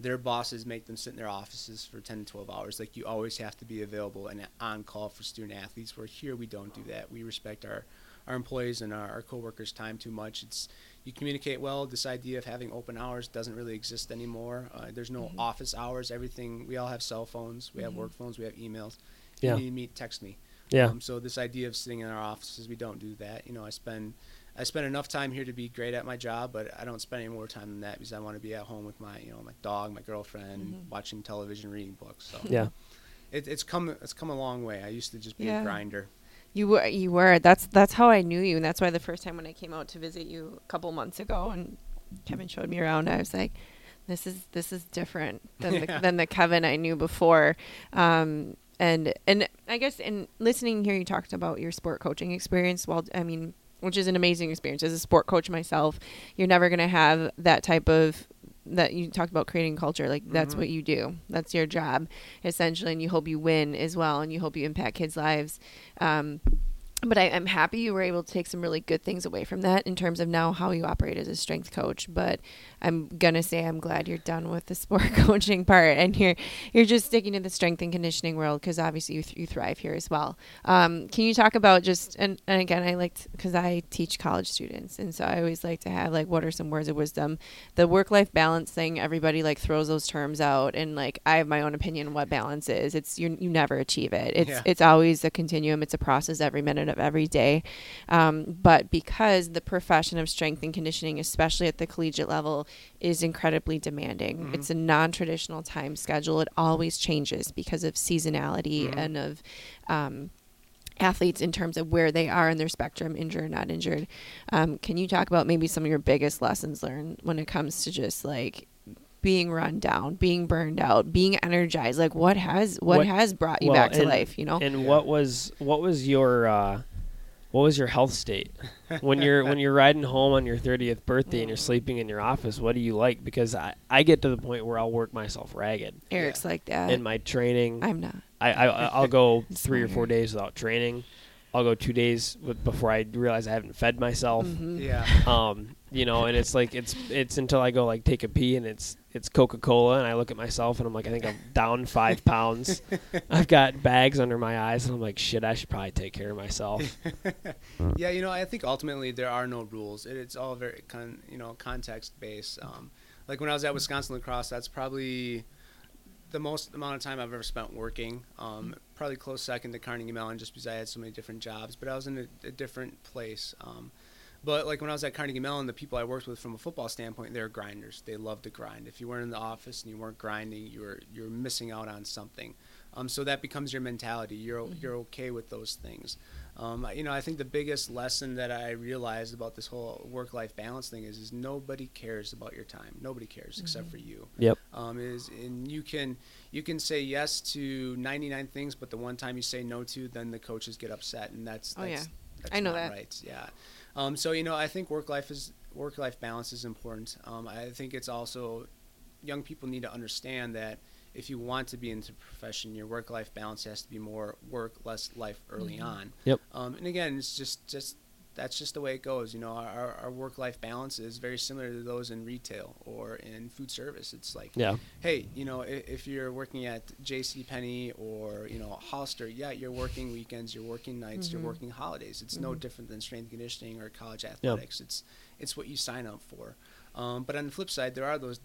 their bosses make them sit in their offices for 10 to 12 hours. Like you always have to be available and on call for student athletes. Where here we don't do that. We respect our our employees and our, our coworkers' time too much. It's you communicate well. This idea of having open hours doesn't really exist anymore. Uh, there's no Mhm. office hours. Everything we all have cell phones. We have Mhm. work phones. We have emails. If Yeah. You need to meet, text me. Yeah. Um, so this idea of sitting in our offices, we don't do that. You know, I spend I spend enough time here to be great at my job, but I don't spend any more time than that because I want to be at home with my you know my dog, my girlfriend, Mhm. watching television, reading books. So Yeah. it, it's come it's come a long way. I used to just be Yeah. a grinder. You were, you were. That's that's how I knew you, and that's why the first time when I came out to visit you a couple months ago, and Kevin showed me around, I was like, "This is this is different than Yeah. the than the Kevin I knew before." Um, and and I guess in listening here, you talked about your sport coaching experience. Well, I mean, which is an amazing experience as a sport coach myself. You're never gonna have that type of that you talked about creating culture like that's Mhm. what you do that's your job essentially and you hope you win as well and you hope you impact kids lives um, but I, I'm happy you were able to take some really good things away from that in terms of now how you operate as a strength coach. But I'm gonna say I'm glad you're done with the sport coaching part and you're you're just sticking to the strength and conditioning world because obviously you, th- you thrive here as well. Um, can you talk about just and, and again I like because I teach college students and so I always like to have like what are some words of wisdom. The work life balance thing everybody like throws those terms out and like I have my own opinion what balance is. It's you you never achieve it. It's Yeah. it's always a continuum. It's a process every minute of every day. Um, but because the profession of strength and conditioning, especially at the collegiate level, is incredibly demanding, Mhm. it's a non traditional time schedule. It always changes because of seasonality Mhm. and of. Um, athletes in terms of where they are in their spectrum injured or not injured um, can you talk about maybe some of your biggest lessons learned when it comes to just like being run down being burned out being energized like what has what, What- has brought you well, back to and- life you know And Yeah. what was what was your uh, what was your health state when you're when you're riding home on your 30th birthday and you're sleeping in your office? What do you like? Because I, I get to the point where I'll work myself ragged eric's like that in my training. i'm not I, I I'll go three or four days without training. I'll go two days with, before I realize I haven't fed myself. Mhm. Yeah. Um, you know, and it's like it's it's until I go like take a pee and it's it's Coca Cola and I look at myself and I'm like I think I'm down five pounds. I've got bags under my eyes and I'm like shit I should probably take care of myself. yeah, you know, I think ultimately there are no rules. It, it's all very con, you know context based. Um, like when I was at Wisconsin La Crosse, that's probably the most amount of time I've ever spent working. Um, probably close second to Carnegie Mellon, just because I had so many different jobs. But I was in a, a different place. Um, but like when I was at Carnegie Mellon, the people I worked with from a football standpoint, they're grinders. They love to grind. If you weren't in the office and you weren't grinding, you were you're missing out on something. Um, so that becomes your mentality. You're Mm-hmm. you're okay with those things. Um, you know, I think the biggest lesson that I realized about this whole work-life balance thing is, is nobody cares about your time. Nobody cares except Mm-hmm. for you. Yep. Um, is and you can you can say yes to 99 things, but the one time you say no to, then the coaches get upset, and that's, Oh, yeah. that's I know not that. right. Yeah. Um, so you know, I think work life is work life balance is important. Um, I think it's also young people need to understand that if you want to be into profession, your work life balance has to be more work, less life early Mm-hmm. on. Yep. Um, and again, it's just just that's just the way it goes. You know, our, our work life balance is very similar to those in retail or in food service. It's like Yeah. hey, you know, if, if you're working at J.C. Penney or you know Hollister, yeah, you're working weekends, you're working nights, Mhm. you're working holidays. It's no different than strength conditioning or college Yeah. athletics. It's it's what you sign up for. Um, but on the flip side, there are those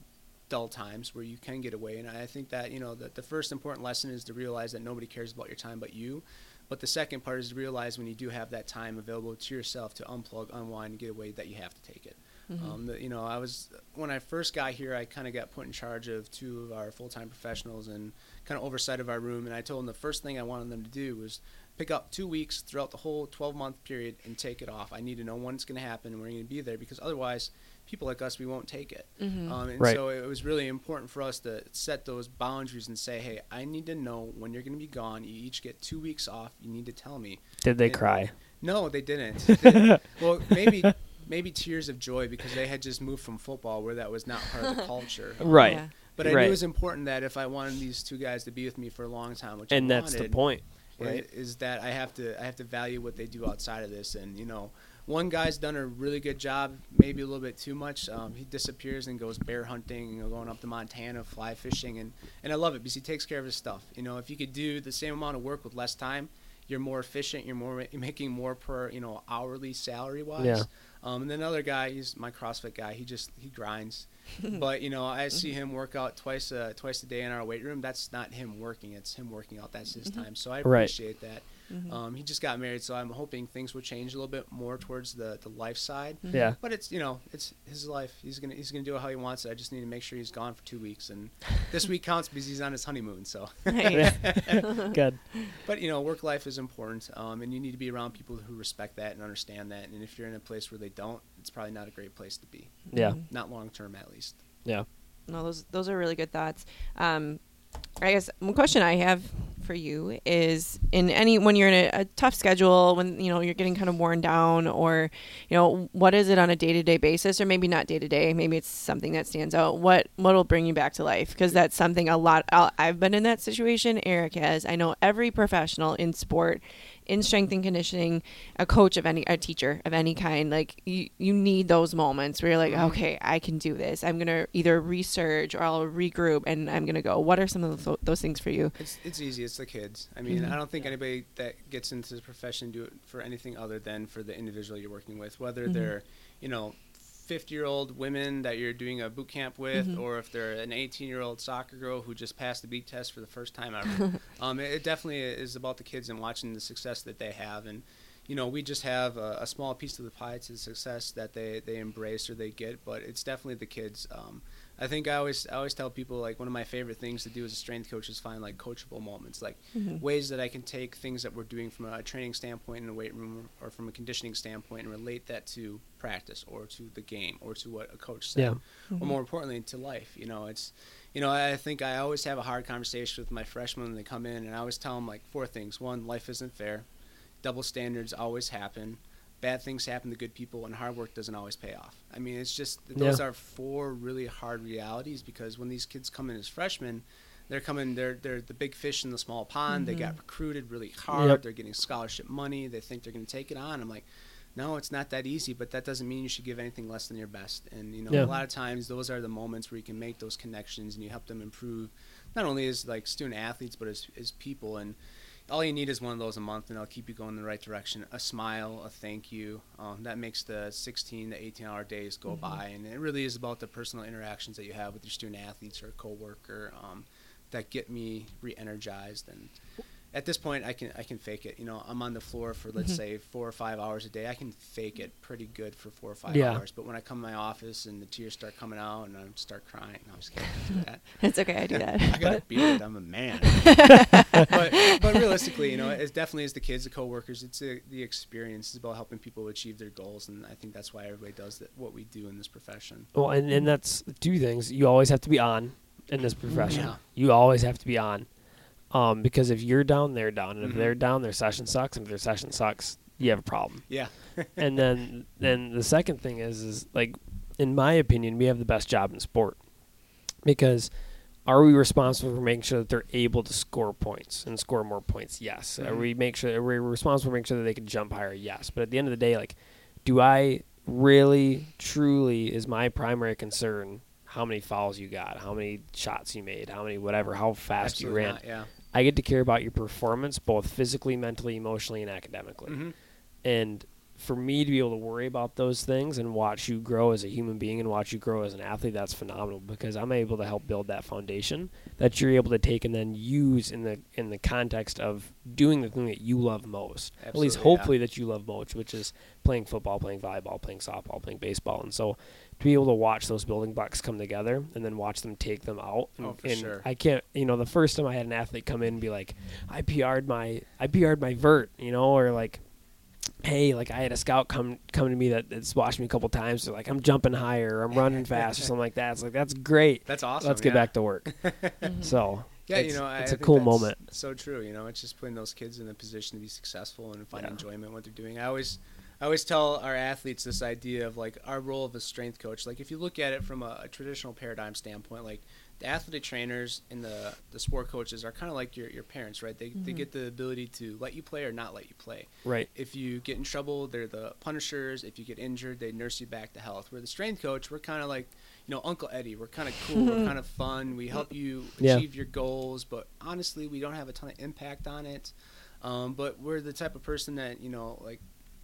dull times where you can get away, and I think that you know that the first important lesson is to realize that nobody cares about your time but you. But the second part is to realize when you do have that time available to yourself to unplug, unwind, and get away, that you have to take it. Mm-hmm. Um, the, you know, I was when I first got here, I kind of got put in charge of two of our full-time professionals and kind of oversight of our room. And I told them the first thing I wanted them to do was pick up two weeks throughout the whole 12-month period and take it off. I need to know when it's going to happen and we're going to be there because otherwise, people like us, we won't take it. Mhm. Um, and Right. so it was really important for us to set those boundaries and say, hey, I need to know when you're going to be gone. You each get two weeks off. You need to tell me. Did they And- cry? No, they didn't. They- well, maybe maybe tears of joy because they had just moved from football where that was not part of the culture. Right. Yeah. But I Right. knew it was important that if I wanted these two guys to be with me for a long time, which And I that's the point, i- right? Is that I have to I have to value what they do outside of this, and you know, one guy's done a really good job, maybe a little bit too much. Um, he disappears and goes bear hunting, you know, going up to Montana, fly fishing, and and I love it because he takes care of his stuff. You know, if you could do the same amount of work with less time, you're more efficient. You're more you're making more per you know hourly salary wise. Yeah. Um, and then another guy, he's my CrossFit guy. He just he grinds, but you know I see him work out twice a twice a day in our weight room. That's not him working. It's him working out. That's his time. So I Right. appreciate that. Um, he just got married, so I'm hoping things will change a little bit more towards the, the life side. Yeah. But it's you know it's his life. He's gonna he's gonna do it how he wants it. I just need to make sure he's gone for two weeks, and this week counts because he's on his honeymoon. So, Good. but you know work life is important, um, and you need to be around people who respect that and understand that. And if you're in a place where they don't, it's probably not a great place to be. Yeah. Not long term, at least. Yeah. No, those those are really good thoughts. Um, I guess one question I have for you is in any when you're in a, a tough schedule, when you know you're getting kind of worn down, or you know what is it on a day to day basis, or maybe not day to day, maybe it's something that stands out. What what will bring you back to life? Because that's something a lot. i I've been in that situation. Eric has. I know every professional in sport in strength and conditioning, a coach of any, a teacher of any kind, like you, you need those moments where you're like, okay, I can do this. I'm gonna either research or I'll regroup, and I'm gonna go. What are some of those, those things for you? It's it's easy. It's the kids. I mean, Mhm. I don't think anybody that gets into the profession do it for anything other than for the individual you're working with, whether Mhm. they're you know. 50 year old women that you're doing a boot camp with, Mhm. or if they're an 18 year old soccer girl who just passed the beep test for the first time ever. um, it, it definitely is about the kids and watching the success that they have. And, you know, we just have a, a small piece of the pie to the success that they, they embrace or they get, but it's definitely the kids. Um, I think I always I always tell people like one of my favorite things to do as a strength coach is find like coachable moments, like Mhm. ways that I can take things that we're doing from a training standpoint in the weight room or from a conditioning standpoint and relate that to practice or to the game or to what a coach said, Yeah. or more importantly to life. You know, it's you know I think I always have a hard conversation with my freshmen when they come in, and I always tell them like four things: one, life isn't fair; double standards always happen. Bad things happen to good people, and hard work doesn't always pay off. I mean, it's just those Yeah. are four really hard realities because when these kids come in as freshmen, they're coming they're they're the big fish in the small pond. They mm-hmm. got recruited really hard. Yep. They're getting scholarship money. They think they're going to take it on. I'm like, no, it's not that easy. But that doesn't mean you should give anything less than your best. And you know, Yeah. a lot of times those are the moments where you can make those connections and you help them improve, not only as like student athletes but as as people. And all you need is one of those a month, and they'll keep you going in the right direction. A smile, a thank you. Um, that makes the 16 to 18 hour days go by, and it really is about the personal interactions that you have with your student athletes or coworker um, that get me re-energized. And at this point, I can I can fake it. You know, I'm on the floor for let's Mhm. say four or five hours a day. I can fake it pretty good for four or five Yeah. hours. But when I come to my office and the tears start coming out and I start crying, no, I'm just kidding. I don't that. It's okay. I do that. I that. got a beard. I'm a man. but, but realistically, you know, it definitely is the kids, the coworkers. It's a, the experience. It's about helping people achieve their goals, and I think that's why everybody does that, what we do in this profession. Well, and, and that's two things. You always have to be on in this profession. Yeah. You always have to be on. Um, because if you're down, they're down. And if Mhm. they're down, their session sucks. And if their session sucks, you have a problem. Yeah. and then then the second thing is is like in my opinion, we have the best job in sport. Because are we responsible for making sure that they're able to score points and score more points? Yes. Are Mhm. we make sure are we responsible for making sure that they can jump higher? Yes. But at the end of the day, like, do I really, truly is my primary concern how many fouls you got, how many shots you made, how many whatever, how fast Absolutely you ran. not, yeah. I get to care about your performance both physically, mentally, emotionally, and academically. hmm And for me to be able to worry about those things and watch you grow as a human being and watch you grow as an athlete, that's phenomenal because I'm able to help build that foundation that you're able to take and then use in the in the context of doing the thing that you love most. At least Absolutely, yeah. hopefully that you love most, which is playing football, playing volleyball, playing softball, playing baseball. And so to be able to watch those building blocks come together and then watch them take them out. And, Oh, for and sure. I can't, you know, the first time I had an athlete come in and be like, I PR'd my, I PR'd my vert, you know, or like, hey, like I had a scout come come to me that, that's watched me a couple times. They're like, I'm jumping higher, I'm running fast, or something like that. It's like that's great. That's awesome. Let's get yeah. back to work. So Yeah, you know, it's I a think cool moment. So true. You know, it's just putting those kids in a position to be successful and find Yeah. enjoyment in what they're doing. I always, I always tell our athletes this idea of like our role of a strength coach. Like if you look at it from a, a traditional paradigm standpoint, like the athletic trainers and the the sport coaches are kind of like your your parents, right? They they Mhm. get the ability to let you play or not let you play. Right. If you get in trouble, they're the punishers. If you get injured, they nurse you back to health. We're the strength coach. We're kind of like, you know, Uncle Eddie. We're kind of cool. we're kind of fun. We help you Yeah. achieve your goals, but honestly, we don't have a ton of impact on it. Um, but we're the type of person that you know, like.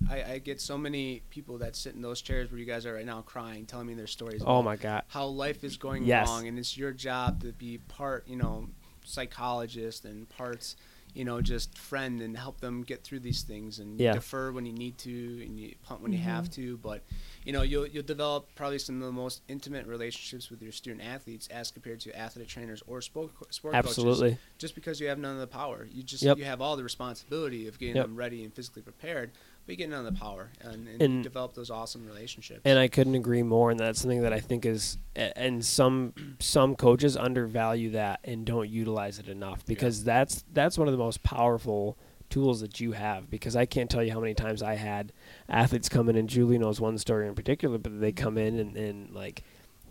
I, I get so many people that sit in those chairs where you guys are right now crying, telling me their stories. Oh my god. how life is going Yes. wrong, and it's your job to be part, you know, psychologist and parts, you know, just friend and help them get through these things and Yeah. defer when you need to and you punt when you Mhm. have to. But you know, you'll you'll develop probably some of the most intimate relationships with your student athletes as compared to athletic trainers or sport co- sport coaches Absolutely. just because you have none of the power. You just Yep. you have all the responsibility of getting Yep. them ready and physically prepared, you get of the power and, and, And- develop those awesome relationships. And I couldn't agree more. And that's something that I think is, and some some coaches undervalue that and don't utilize it enough because that's that's one of the most powerful tools that you have. Because I can't tell you how many times I had athletes come in, and Julie knows one story in particular, but they come in and, and like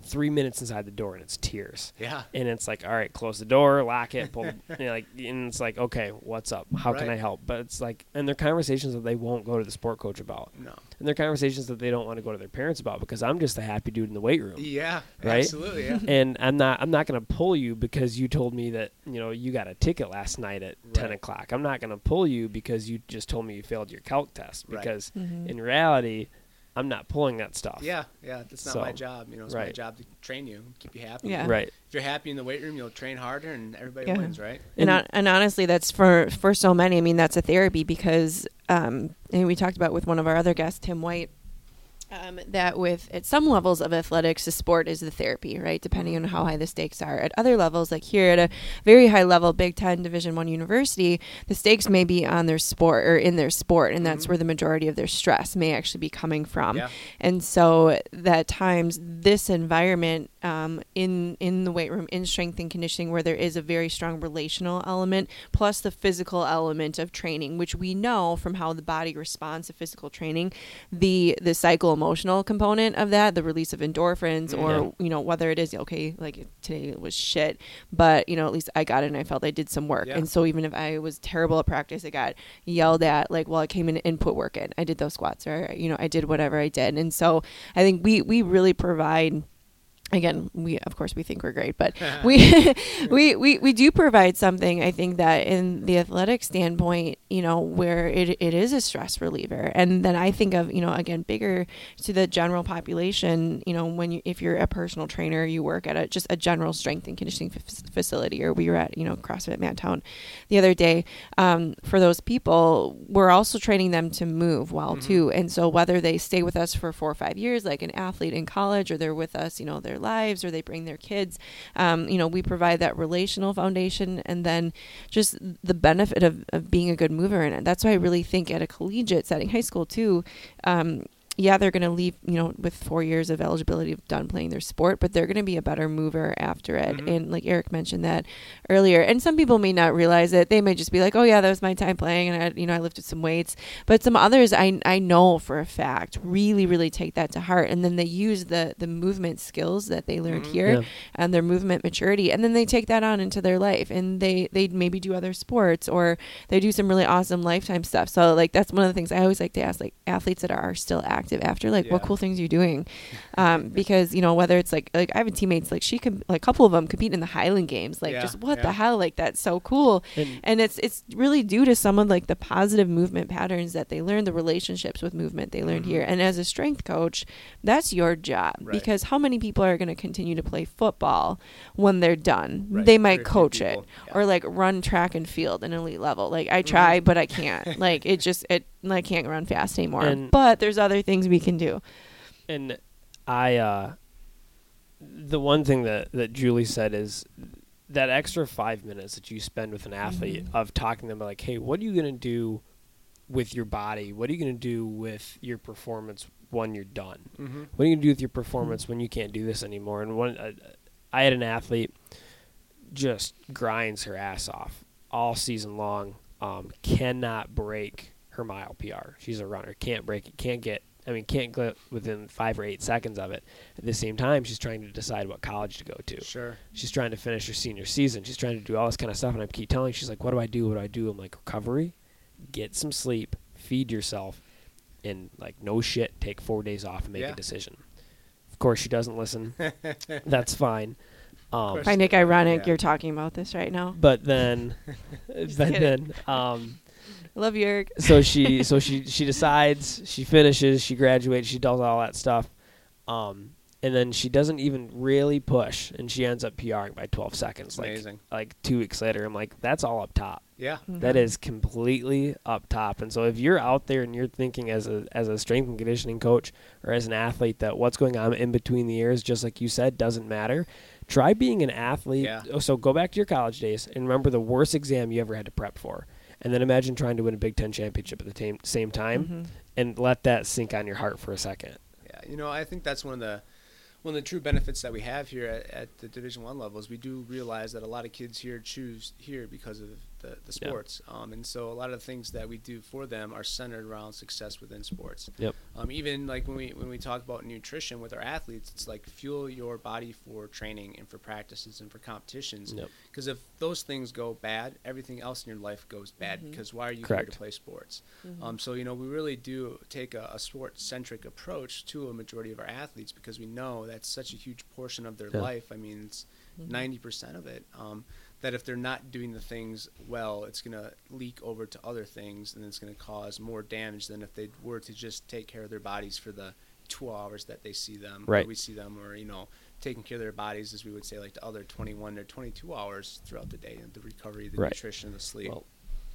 three minutes inside the door and it's tears. yeah, And it's like, all right, close the door, lock it, pull, you know, like, and it's like, okay, what's up? How can I help? But it's like, and they're conversations that they won't go to the sport coach about no, and they're conversations that they don't want to go to their parents about because I'm just a happy dude in the weight room. yeah, Right? absolutely, yeah. And I'm not I'm not gonna pull you because you told me that, you know, you got a ticket last night at ten o'clock. I'm not gonna pull you because you just told me you failed your calc test. Right. Because Mhm. in reality, I'm not pulling that stuff. Yeah, yeah, that's not So, my job. You know, it's my right. job to train you, keep you happy. Yeah. Right. If you're happy in the weight room, you'll train harder, and everybody Yeah. wins, right? And, And- hon- and honestly, that's for for so many. I mean, that's a therapy because, um, and we talked about with one of our other guests, Tim White, um, that with at some levels of athletics, the sport is the therapy, right? Depending on how high the stakes are. At other levels, like here at a very high level, Big Ten Division One university, the stakes may be on their sport or in their sport, and that's Mhm. where the majority of their stress may actually be coming from. yeah, And so that times this environment um, in in the weight room, in strength and conditioning, where there is a very strong relational element, plus the physical element of training, which we know from how the body responds to physical training, the the psycho emotional component of that, the release of endorphins, mm, or Yeah. you know whether it is okay, like today it was shit, but you know at least I got it and I felt I did some work. Yeah. And so even if I was terrible at practice, I got yelled at. Like, well, I came in and put work in. I did those squats, or you know, I did whatever I did. And so I think we we really provide again we of course we think we're great but we we we we do provide something i think that in the athletic standpoint you know where it, it is a stress reliever and then i think of you know again bigger to the general population you know when you if you're a personal trainer you work at a just a general strength and conditioning f- facility or we were at you know crossfit mantown the other day um, for those people we're also training them to move well Mhm. too and so whether they stay with us for four or five years like an athlete in college or they're with us you know their lives or they bring their kids. Um, you know we provide that relational foundation and then just the benefit of, of being a good mover. And that's why i really think at a collegiate setting high school too um, yeah, they're going to leave, you know, with four years of eligibility of done playing their sport, but they're going to be a better mover after it. Mhm. And like Eric mentioned that earlier, and some people may not realize it. They may just be like, "Oh yeah, that was my time playing, and I, you know, I lifted some weights." But some others, I I know for a fact, really, really take that to heart, and then they use the the movement skills that they learned Mhm. here Yeah. and their movement maturity, and then they take that on into their life, and they they maybe do other sports or they do some really awesome lifetime stuff. So like that's one of the things I always like to ask like athletes that are, are still active after like what cool things are you doing? Um, because you know whether it's like like I have teammates like she can like a couple of them compete in the Highland Games like Yeah, just what yeah. the hell like that's so cool And and it's it's really due to some of like the positive movement patterns that they learn the relationships with movement they learned Mhm. here and as a strength coach that's your job Right. because how many people are going to continue to play football when they're done Right. they might few coach it. Yeah. or like run track and field in elite level like i Mhm. try but i can't like it just it i can't run fast anymore And- but there's other things we can do and I uh the one thing that that Julie said is that extra 5 minutes that you spend with an athlete Mhm. of talking to them about like, "Hey, what are you going to do with your body? What are you going to do with your performance when you're done?" Mhm. what are you gonna do with your performance when you can't do this anymore? And one, uh, I had an athlete just grinds her ass off all season long. Um, cannot break her mile PR. She's a runner. Can't break it. Can't get. I mean, can't get within five or eight seconds of it. At the same time, she's trying to decide what college to go to. Sure. She's trying to finish her senior season. She's trying to do all this kind of stuff, and I keep telling. her, She's like, "What do I do? What do I do?" I'm like, "Recovery, get some sleep, feed yourself, and like no shit, take four days off and make Yeah. a decision." Of course, she doesn't listen. That's fine. Um, course. find it ironic Yeah. you're talking about this right now but then, but kidding. then, um, I love you eric so she, so she, she decides, she finishes, she graduates, she does all that stuff, um, and then she doesn't even really push, and she ends up PRing by 12 seconds. Like, Amazing. like two weeks later, I'm like, that's all up top. Yeah. That Mhm. is completely up top. And so if you're out there and you're thinking as a as a strength and conditioning coach or as an athlete that what's going on in between the ears, just like you said, doesn't matter. Try being an athlete. Yeah. Oh, So go back to your college days and remember the worst exam you ever had to prep for. And then imagine trying to win a Big Ten championship at the tam- same time Mhm. and let that sink on your heart for a second. Yeah, you know, I think that's one of the one of the true benefits that we have here at, at the Division One level is we do realize that a lot of kids here choose here because of the, the Yeah. sports, um, and so a lot of the things that we do for them are centered around success within sports. Yep. Um, even like when we when we talk about nutrition with our athletes, it's like fuel your body for training and for practices and for competitions. Yep. Because if those things go bad, everything else in your life goes bad. Mhm. Because why are you here to play sports? Mhm. Um, so you know we really do take a, a sport-centric approach to a majority of our athletes because we know that's such a huge portion of their Yeah. life. I mean, it's Mhm. ninety percent of it. Um, that if they're not doing the things well, it's gonna leak over to other things, and it's gonna cause more damage than if they were to just take care of their bodies for the two hours that they see them, or Right. we see them, or you know, taking care of their bodies as we would say like the other twenty-one or twenty-two hours throughout the day, and the recovery, the Right. nutrition, the sleep. Well,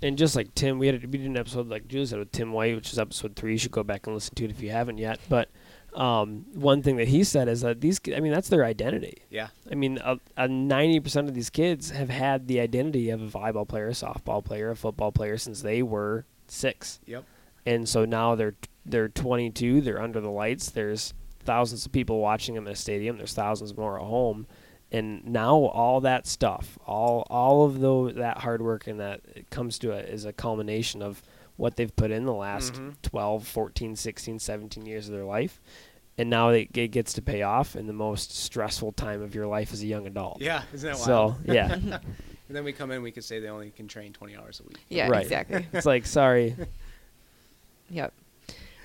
and just like Tim, we had we did an episode like Julie said with Tim White, which is episode three. You should go back and listen to it if you haven't yet. But um, one thing that he said is that these, I mean, that's their identity. yeah, I mean, a ninety percent of these kids have had the identity of a volleyball player, a softball player, a football player since they were six, yep, and so now they're they're 22. They're under the lights. There's thousands of people watching them in a stadium. There's thousands more at home, and now all that stuff, all all of the that hard work and that it comes to it is a culmination of what they've put in the last Mhm. 12, 14, 16, 17 years of their life. And now it, it gets to pay off in the most stressful time of your life as a young adult. yeah. Isn't that wild? So yeah, And then we come in, we could say they only can train 20 hours a week. yeah right. exactly it's like sorry, Yep.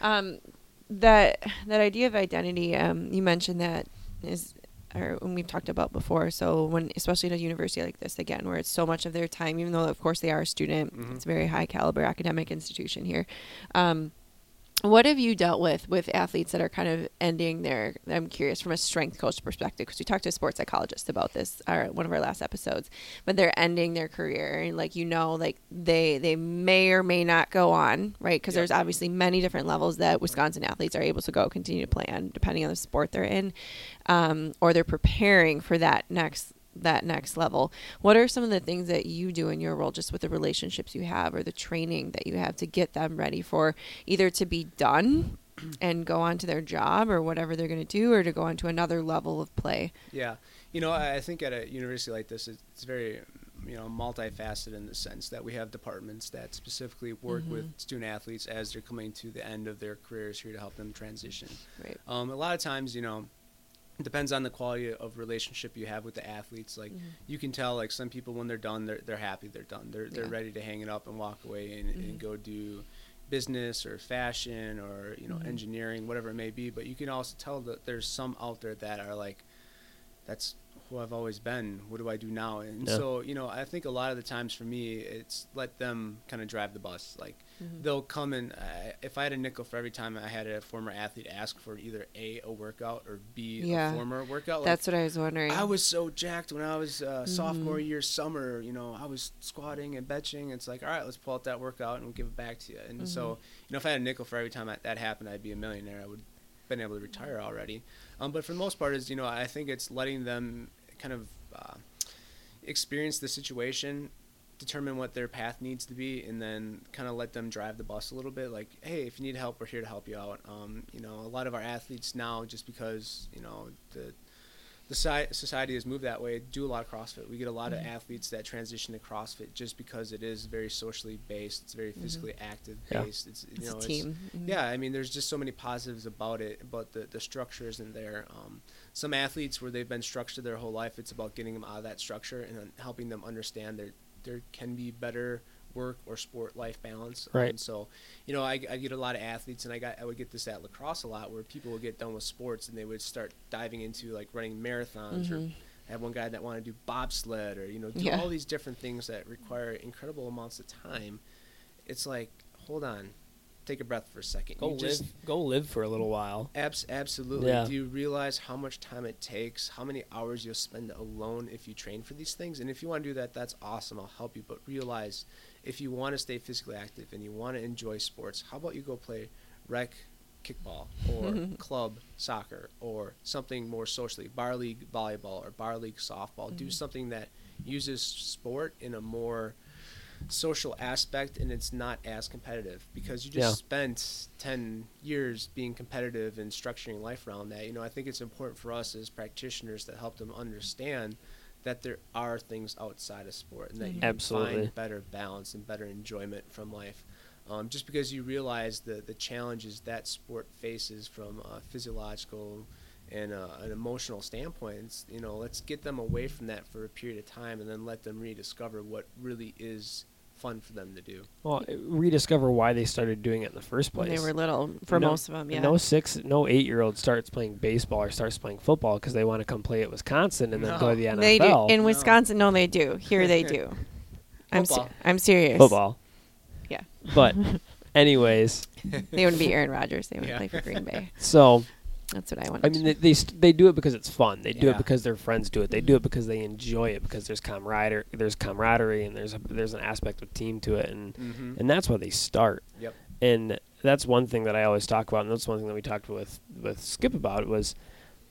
Um, that that idea of identity, um, you mentioned that is or when we've talked about before. So when, especially at a university like this, again, where it's so much of their time, even though of course they are a student, Mhm. it's a very high caliber academic institution here. Um, what have you dealt with with athletes that are kind of ending their? I'm curious from a strength coach perspective because we talked to a sports psychologist about this, our one of our last episodes. But they're ending their career, and like you know, like they they may or may not go on, right? Because there's obviously many different levels that Wisconsin athletes are able to go continue to play on, depending on the sport they're in, um, or they're preparing for that next that next level. What are some of the things that you do in your role, just with the relationships you have or the training that you have to get them ready for either to be done and go on to their job or whatever they're going to do, or to go on to another level of play? Yeah, you know, I think at a university like this, it's very, you know, multifaceted in the sense that we have departments that specifically work Mhm. with student athletes as they're coming to the end of their careers here to help them transition. Right. Um, a lot of times, you know, depends on the quality of relationship you have with the athletes. Like Mhm. you can tell, like some people when they're done, they're they're happy they're done. They're they're Yeah. ready to hang it up and walk away and, Mhm. and go do business or fashion or you know Mhm. engineering, whatever it may be. But you can also tell that there's some out there that are like, that's who I've always been. What do I do now? And Yeah. so you know, I think a lot of the times for me, it's let them kind of drive the bus. Like Mhm. they'll come and uh, if I had a nickel for every time I had a former athlete ask for either a a workout or b Yeah. a former workout, like, That's what I was wondering. I was so jacked when I was uh, sophomore Mhm. year summer. You know, I was squatting and benching. It's like, all right, let's pull out that workout and we'll give it back to you. And so, Mhm. you know, if I had a nickel for every time that, that happened, I'd be a millionaire. I would been able to retire already. Um, but for the most part, is you know, I think it's letting them kind of uh, experience the situation, determine what their path needs to be, and then kind of let them drive the bus a little bit. Like, hey, if you need help, we're here to help you out. Um, you know, a lot of our athletes now, just because you know the the society has moved that way, do a lot of CrossFit. We get a lot Mhm. of athletes that transition to CrossFit just because it is very socially based. It's very Mhm. physically active Yeah. based. It's you it's know a it's team. Mhm. yeah, I mean, there's just so many positives about it, but the, the structure isn't there. Um, some athletes where they've been structured their whole life, it's about getting them out of that structure and then helping them understand that there can be better work or sport life balance. Right. Um, so, you know, I, I get a lot of athletes, and I got I would get this at La Crosse a lot, where people would get done with sports and they would start diving into like running marathons or Mhm. I had one guy that wanted to do bobsled or you know do Yeah. all these different things that require incredible amounts of time. It's like, hold on, take a breath for a second. Go you live. just go live for a little while. abs- absolutely. Yeah. Do you realize how much time it takes? How many hours you'll spend alone if you train for these things? And if you want to do that, that's awesome. I'll help you. But realize if you want to stay physically active and you want to enjoy sports, how about you go play rec kickball or club soccer or something more socially, bar league volleyball or bar league softball. Do Mhm. something that uses sport in a more social aspect and it's not as competitive because you just Yeah. spent 10 years being competitive and structuring life around that you know i think it's important for us as practitioners to help them understand that there are things outside of sport and that you Mhm. can Absolutely. find better balance and better enjoyment from life um, just because you realize the, the challenges that sport faces from a physiological and uh, an emotional standpoint, it's, you know, let's get them away from that for a period of time and then let them rediscover what really is fun for them to do. Well, uh, rediscover why they started doing it in the first When place. they were little, for No- most of them, yeah. No six, no eight year old starts playing baseball or starts playing football because they want to come play at Wisconsin and then go to the NFL. They do in Wisconsin. No, they do. Here they do. I'm se- I'm serious. football. Yeah. But, anyways, They wouldn't be Aaron Rodgers. They would Yeah. play for Green Bay. so That's what I want. To. I mean, they they, st- they do it because it's fun. They do it because their friends do it. They do it because they enjoy it because there's camaraderie, there's camaraderie, and there's a, there's an aspect of team to it, and Mm-hmm. and that's why they start. Yep. And that's one thing that I always talk about, and that's one thing that we talked with with Skip about was,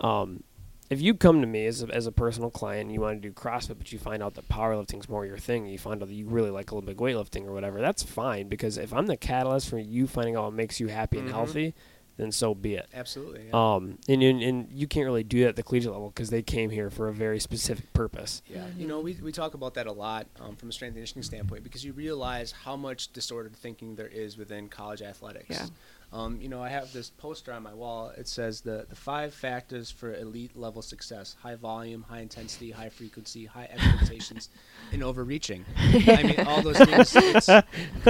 um, if you come to me as a, as a personal client and you want to do CrossFit, but you find out that powerlifting's more your thing, you find out that you really like Olympic weightlifting or whatever, that's fine because if I'm the catalyst for you finding out what makes you happy and Mhm. healthy, then so be it. Absolutely. Yeah. Um, and, and and you can't really do that at the collegiate level because they came here for a very specific purpose. Yeah, you know, we, we talk about that a lot um, from a strength and conditioning standpoint because you realize how much disordered thinking there is within college athletics. Yeah. Um, you know, I have this poster on my wall. It says the, the five factors for elite level success high volume, high intensity, high frequency, high expectations, and overreaching. I mean, all those things, it's,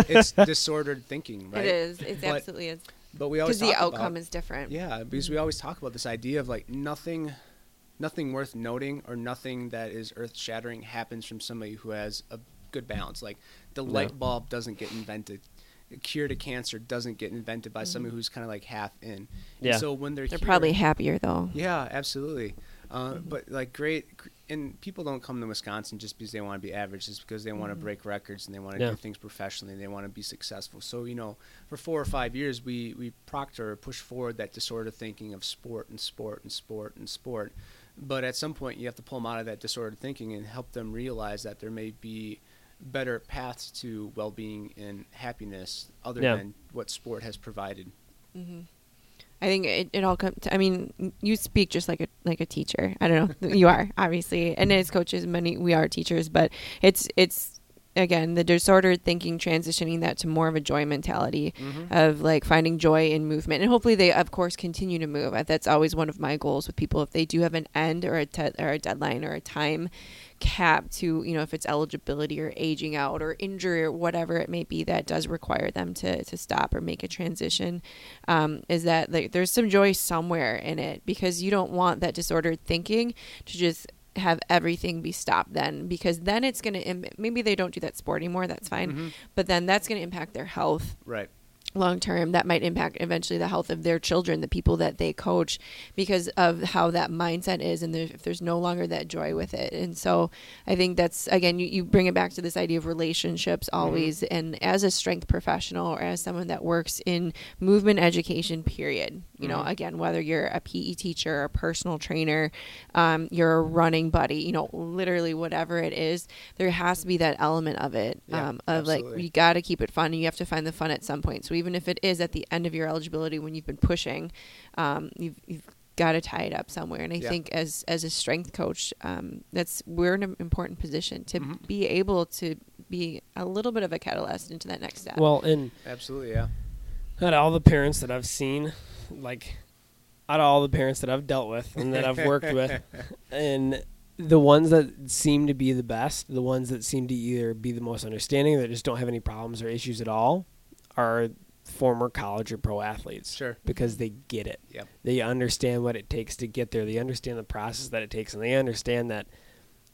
it's disordered thinking, right? It is. It absolutely is. But we always Because the outcome about, is different. yeah, because we mm-hmm. always talk about this idea of like nothing nothing worth noting or nothing that is earth shattering happens from somebody who has a good balance. Like the No. light bulb doesn't get invented. A cure to cancer doesn't get invented by somebody mm-hmm. who's kind of like half in. And Yeah. So when they're They're here- probably happier though. yeah, absolutely. Uh, mm-hmm. But like great, gr- and people don't come to Wisconsin just because they want to be average. It's because they want to mm-hmm. break records and they want to Yeah. do things professionally. and They want to be successful. So you know, for four or five years, we we proctor or push forward that disordered thinking of sport and sport and sport and sport. But at some point, you have to pull them out of that disordered thinking and help them realize that there may be better paths to well-being and happiness other Yeah. than what sport has provided. Mm-hmm. I think it, it all comes. I mean, you speak just like a like a teacher. I don't know. you are obviously, and as coaches, many we are teachers, but it's it's again the disordered thinking transitioning that to more of a joy mentality mm-hmm. of like finding joy in movement and hopefully they of course continue to move that's always one of my goals with people if they do have an end or a te- or a deadline or a time cap to you know if it's eligibility or aging out or injury or whatever it may be that does require them to to stop or make a transition um, is that like there's some joy somewhere in it because you don't want that disordered thinking to just have everything be stopped then because then it's going to Im- maybe they don't do that sport anymore that's fine but then that's going to impact their health Right. Long term that might impact eventually the health of their children the people that they coach because of how that mindset is and if there's no longer that joy with it. And so i think that's again you, you bring it back to this idea of relationships always. And as a strength professional or as someone that works in movement education period you know again whether you're a pe teacher a personal trainer um, you're a running buddy you know literally whatever it is there has to be that element of it Yeah, um, of like you got to keep it fun. And you have to find the fun at some point. So even if it is at the end of your eligibility when you've been pushing um, you've, you've got to tie it up somewhere and i Yeah. think as as a strength coach um, that's we're in an important position to Mhm. be able to be a little bit of a catalyst into that next step Well, and Absolutely. Yeah. out of all the parents that I've seen, like out of all the parents that I've dealt with and that I've worked with, and the ones that seem to be the best, the ones that seem to either be the most understanding, that just don't have any problems or issues at all, are former college or pro athletes. Sure. Because they get it. Yep. They understand what it takes to get there. They understand the process that it takes, and they understand that,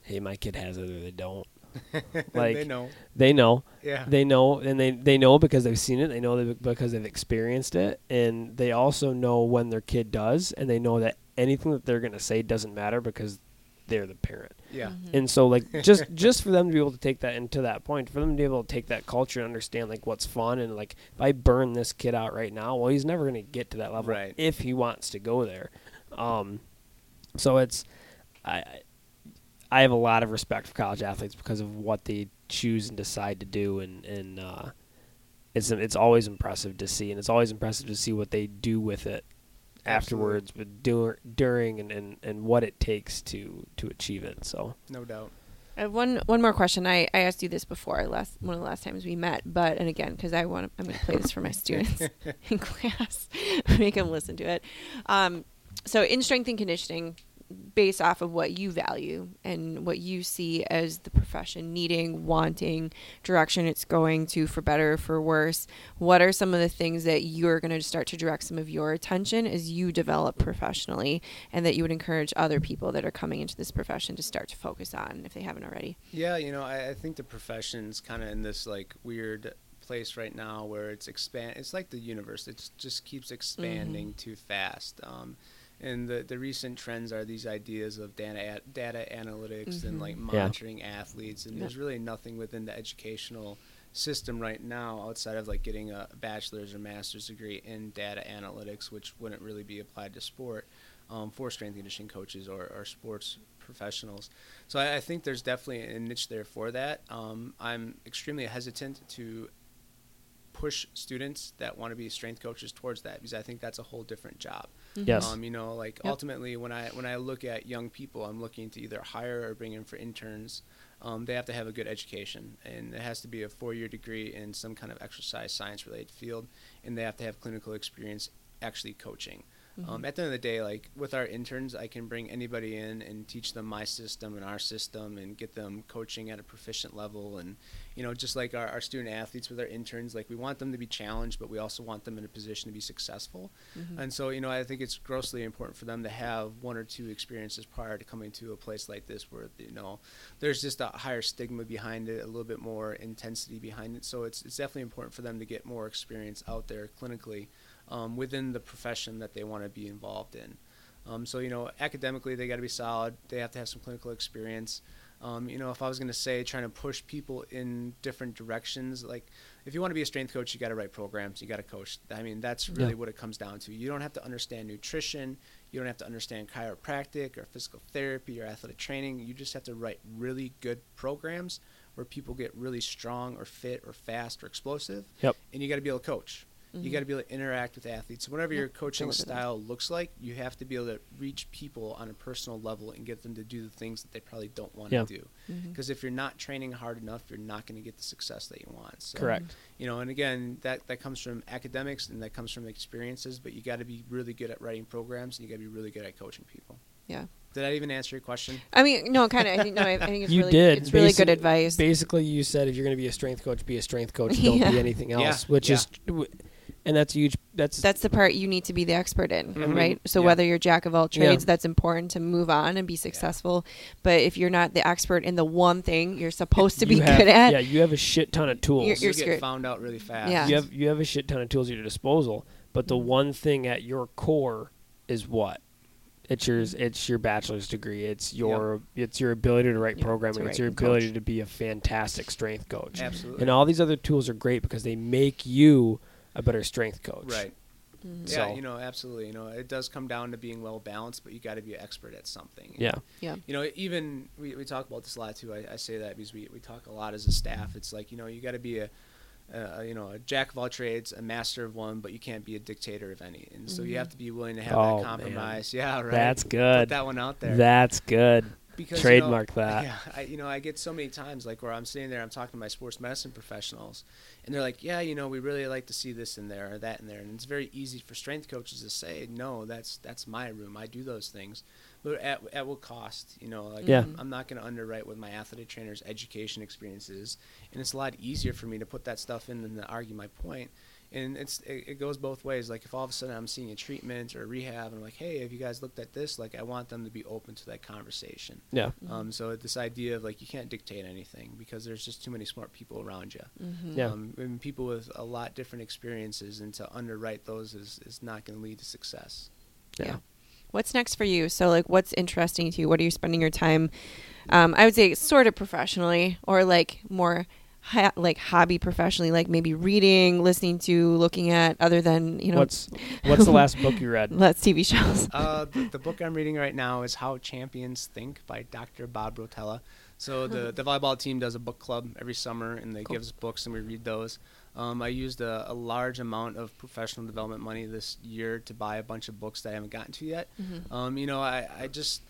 hey, my kid has it or they don't. Like they know. They know Yeah. they know and they they know because they've seen it they know that because they've experienced it and they also know when their kid does and they know that anything that they're going to say doesn't matter because they're the parent yeah. Mm-hmm. and so like just just for them to be able to take that into that point for them to be able to take that culture and understand like what's fun and like if i burn this kid out right now well he's never going to get to that level Right. if he wants to go there um so it's i I- I have a lot of respect for college athletes because of what they choose and decide to do, and and uh, it's it's always impressive to see, and it's always impressive to see what they do with it Absolutely. Afterwards, but dur- during and, and, and what it takes to to achieve it. So No doubt. I have one one more question. I, I asked you this before last one of the last times we met, but and again because I want I'm going to play this for my students in class, make them listen to it. Um, so in strength and conditioning, based off of what you value and what you see as the profession needing, wanting, direction it's going to for better or for worse, what are some of the things that you're going to start to direct some of your attention as you develop professionally and that you would encourage other people that are coming into this profession to start to focus on if they haven't already? Yeah, you know, I, I think the profession's kind of in this like weird place right now where it's expand. It's like the universe; it just keeps expanding too fast. Um, and the the recent trends are these ideas of data data analytics and like Yeah. monitoring athletes, and Yeah. there's really nothing within the educational system right now outside of like getting a bachelor's or master's degree in data analytics, which wouldn't really be applied to sport um, for strength conditioning coaches or, or sports professionals. So I, I think there's definitely a niche there for that. Um, I'm extremely hesitant to push students that want to be strength coaches towards that because I think that's a whole different job. Yes, Um, you know, like Yep. ultimately, when I when I look at young people, I'm looking to either hire or bring in for interns. Um, they have to have a good education, and it has to be a four-year degree in some kind of exercise science-related field, and they have to have clinical experience actually coaching. Mm-hmm. Um, at the end of the day, like with our interns, I can bring anybody in and teach them my system and our system and get them coaching at a proficient level. And, you know, just like our, our student athletes with our interns, like we want them to be challenged, but we also want them in a position to be successful. Mm-hmm. And so, you know, I think it's grossly important for them to have one or two experiences prior to coming to a place like this where, you know, there's just a higher stigma behind it, a little bit more intensity behind it. So it's, it's definitely important for them to get more experience out there clinically um, within the profession that they want to be involved in. Um, so, you know, academically, they got to be solid. They have to have some clinical experience. Um, you know, if I was going to say trying to push people in different directions, like if you want to be a strength coach, you got to write programs, you got to coach. I mean, that's really Yeah. what it comes down to. You don't have to understand nutrition, you don't have to understand chiropractic or physical therapy or athletic training. You just have to write really good programs where people get really strong or fit or fast or explosive. Yep. And you got to be able to coach. You got to be able to interact with athletes. So whatever your coaching style looks like, you have to be able to reach people on a personal level and get them to do the things that they probably don't want Yeah. to do. Mm-hmm. Because if you're not training hard enough, you're not going to get the success that you want. So, Correct. You know, and again, that that comes from academics and that comes from experiences. But you got to be really good at writing programs and you got to be really good at coaching people. Yeah. Did I even answer your question? I mean, no, kind of. I think no. I, I think it's You really, did. It's really good advice. Basically, you said if you're going to be a strength coach, be a strength coach. Don't Yeah. be anything Yeah, else. Which yeah. is, and that's huge. That's That's the part you need to be the expert in, Mhm. right? So Yeah. whether you're jack of all trades, Yeah. that's important to move on and be successful. But if you're not the expert in the one thing you're supposed to be have- good at, Yeah, you have a shit ton of tools. You're- you get screwed. found out really fast. Yeah. you have you have a shit ton of tools at your disposal, but the Mhm. one thing at your core is what? It's yours. It's your bachelor's degree. It's your it's your ability to write Yeah, to programming. write it's your ability coach. to be a fantastic strength coach. Absolutely. And all these other tools are great because they make you a better strength coach. Right. Mhm. Yeah, So- you know, absolutely. You know, it does come down to being well balanced, but you got to be an expert at something. Yeah. yeah, You know, even we, we talk about this a lot too. I, I say that because we, we talk a lot as a staff. It's like you know, you got to be a, a you know a jack of all trades, a master of one, but you can't be a dictator of any. And so you Mhm. have to be willing to have Oh, that compromise. Yeah, right. That's good. Put good. that one out there. That's good. Because Trademark you know, that. Yeah, I, you know, I get so many times like where I'm sitting there, I'm talking to my sports medicine professionals, and they're like, "Yeah, you know, we really like to see this in there or that in there," and it's very easy for strength coaches to say, "No, that's that's my room. I do those things." But at, at what cost? You know, like Yeah. I'm, I'm not going to underwrite what my athletic trainer's education experience is, and it's a lot easier for me to put that stuff in than to argue my point. And it's it, it goes both ways. Like if all of a sudden I'm seeing a treatment or a rehab, and I'm like, "Hey, have you guys looked at this?" Like I want them to be open to that conversation. Yeah. Um, so this idea of like you can't dictate anything because there's just too many smart people around you. Mhm. Yeah. Um, and people with a lot different experiences, and to underwrite those is, is not going to lead to success. Yeah. Yeah. What's next for you? So, like, what's interesting to you? What are you spending your time? Um, I would say sort of professionally, or like more ha- like hobby professionally, like maybe reading, listening to, looking at, other than you know, What's what's the last book you read? let's TV shows. Uh, the, the book I'm reading right now is How Champions Think by Dr. Bob Rotella. So the, the volleyball team does a book club every summer, and they Cool. give us books, and we read those. Um, I used a, a large amount of professional development money this year to buy a bunch of books that I haven't gotten to yet. Mhm. Um, you know, I, I just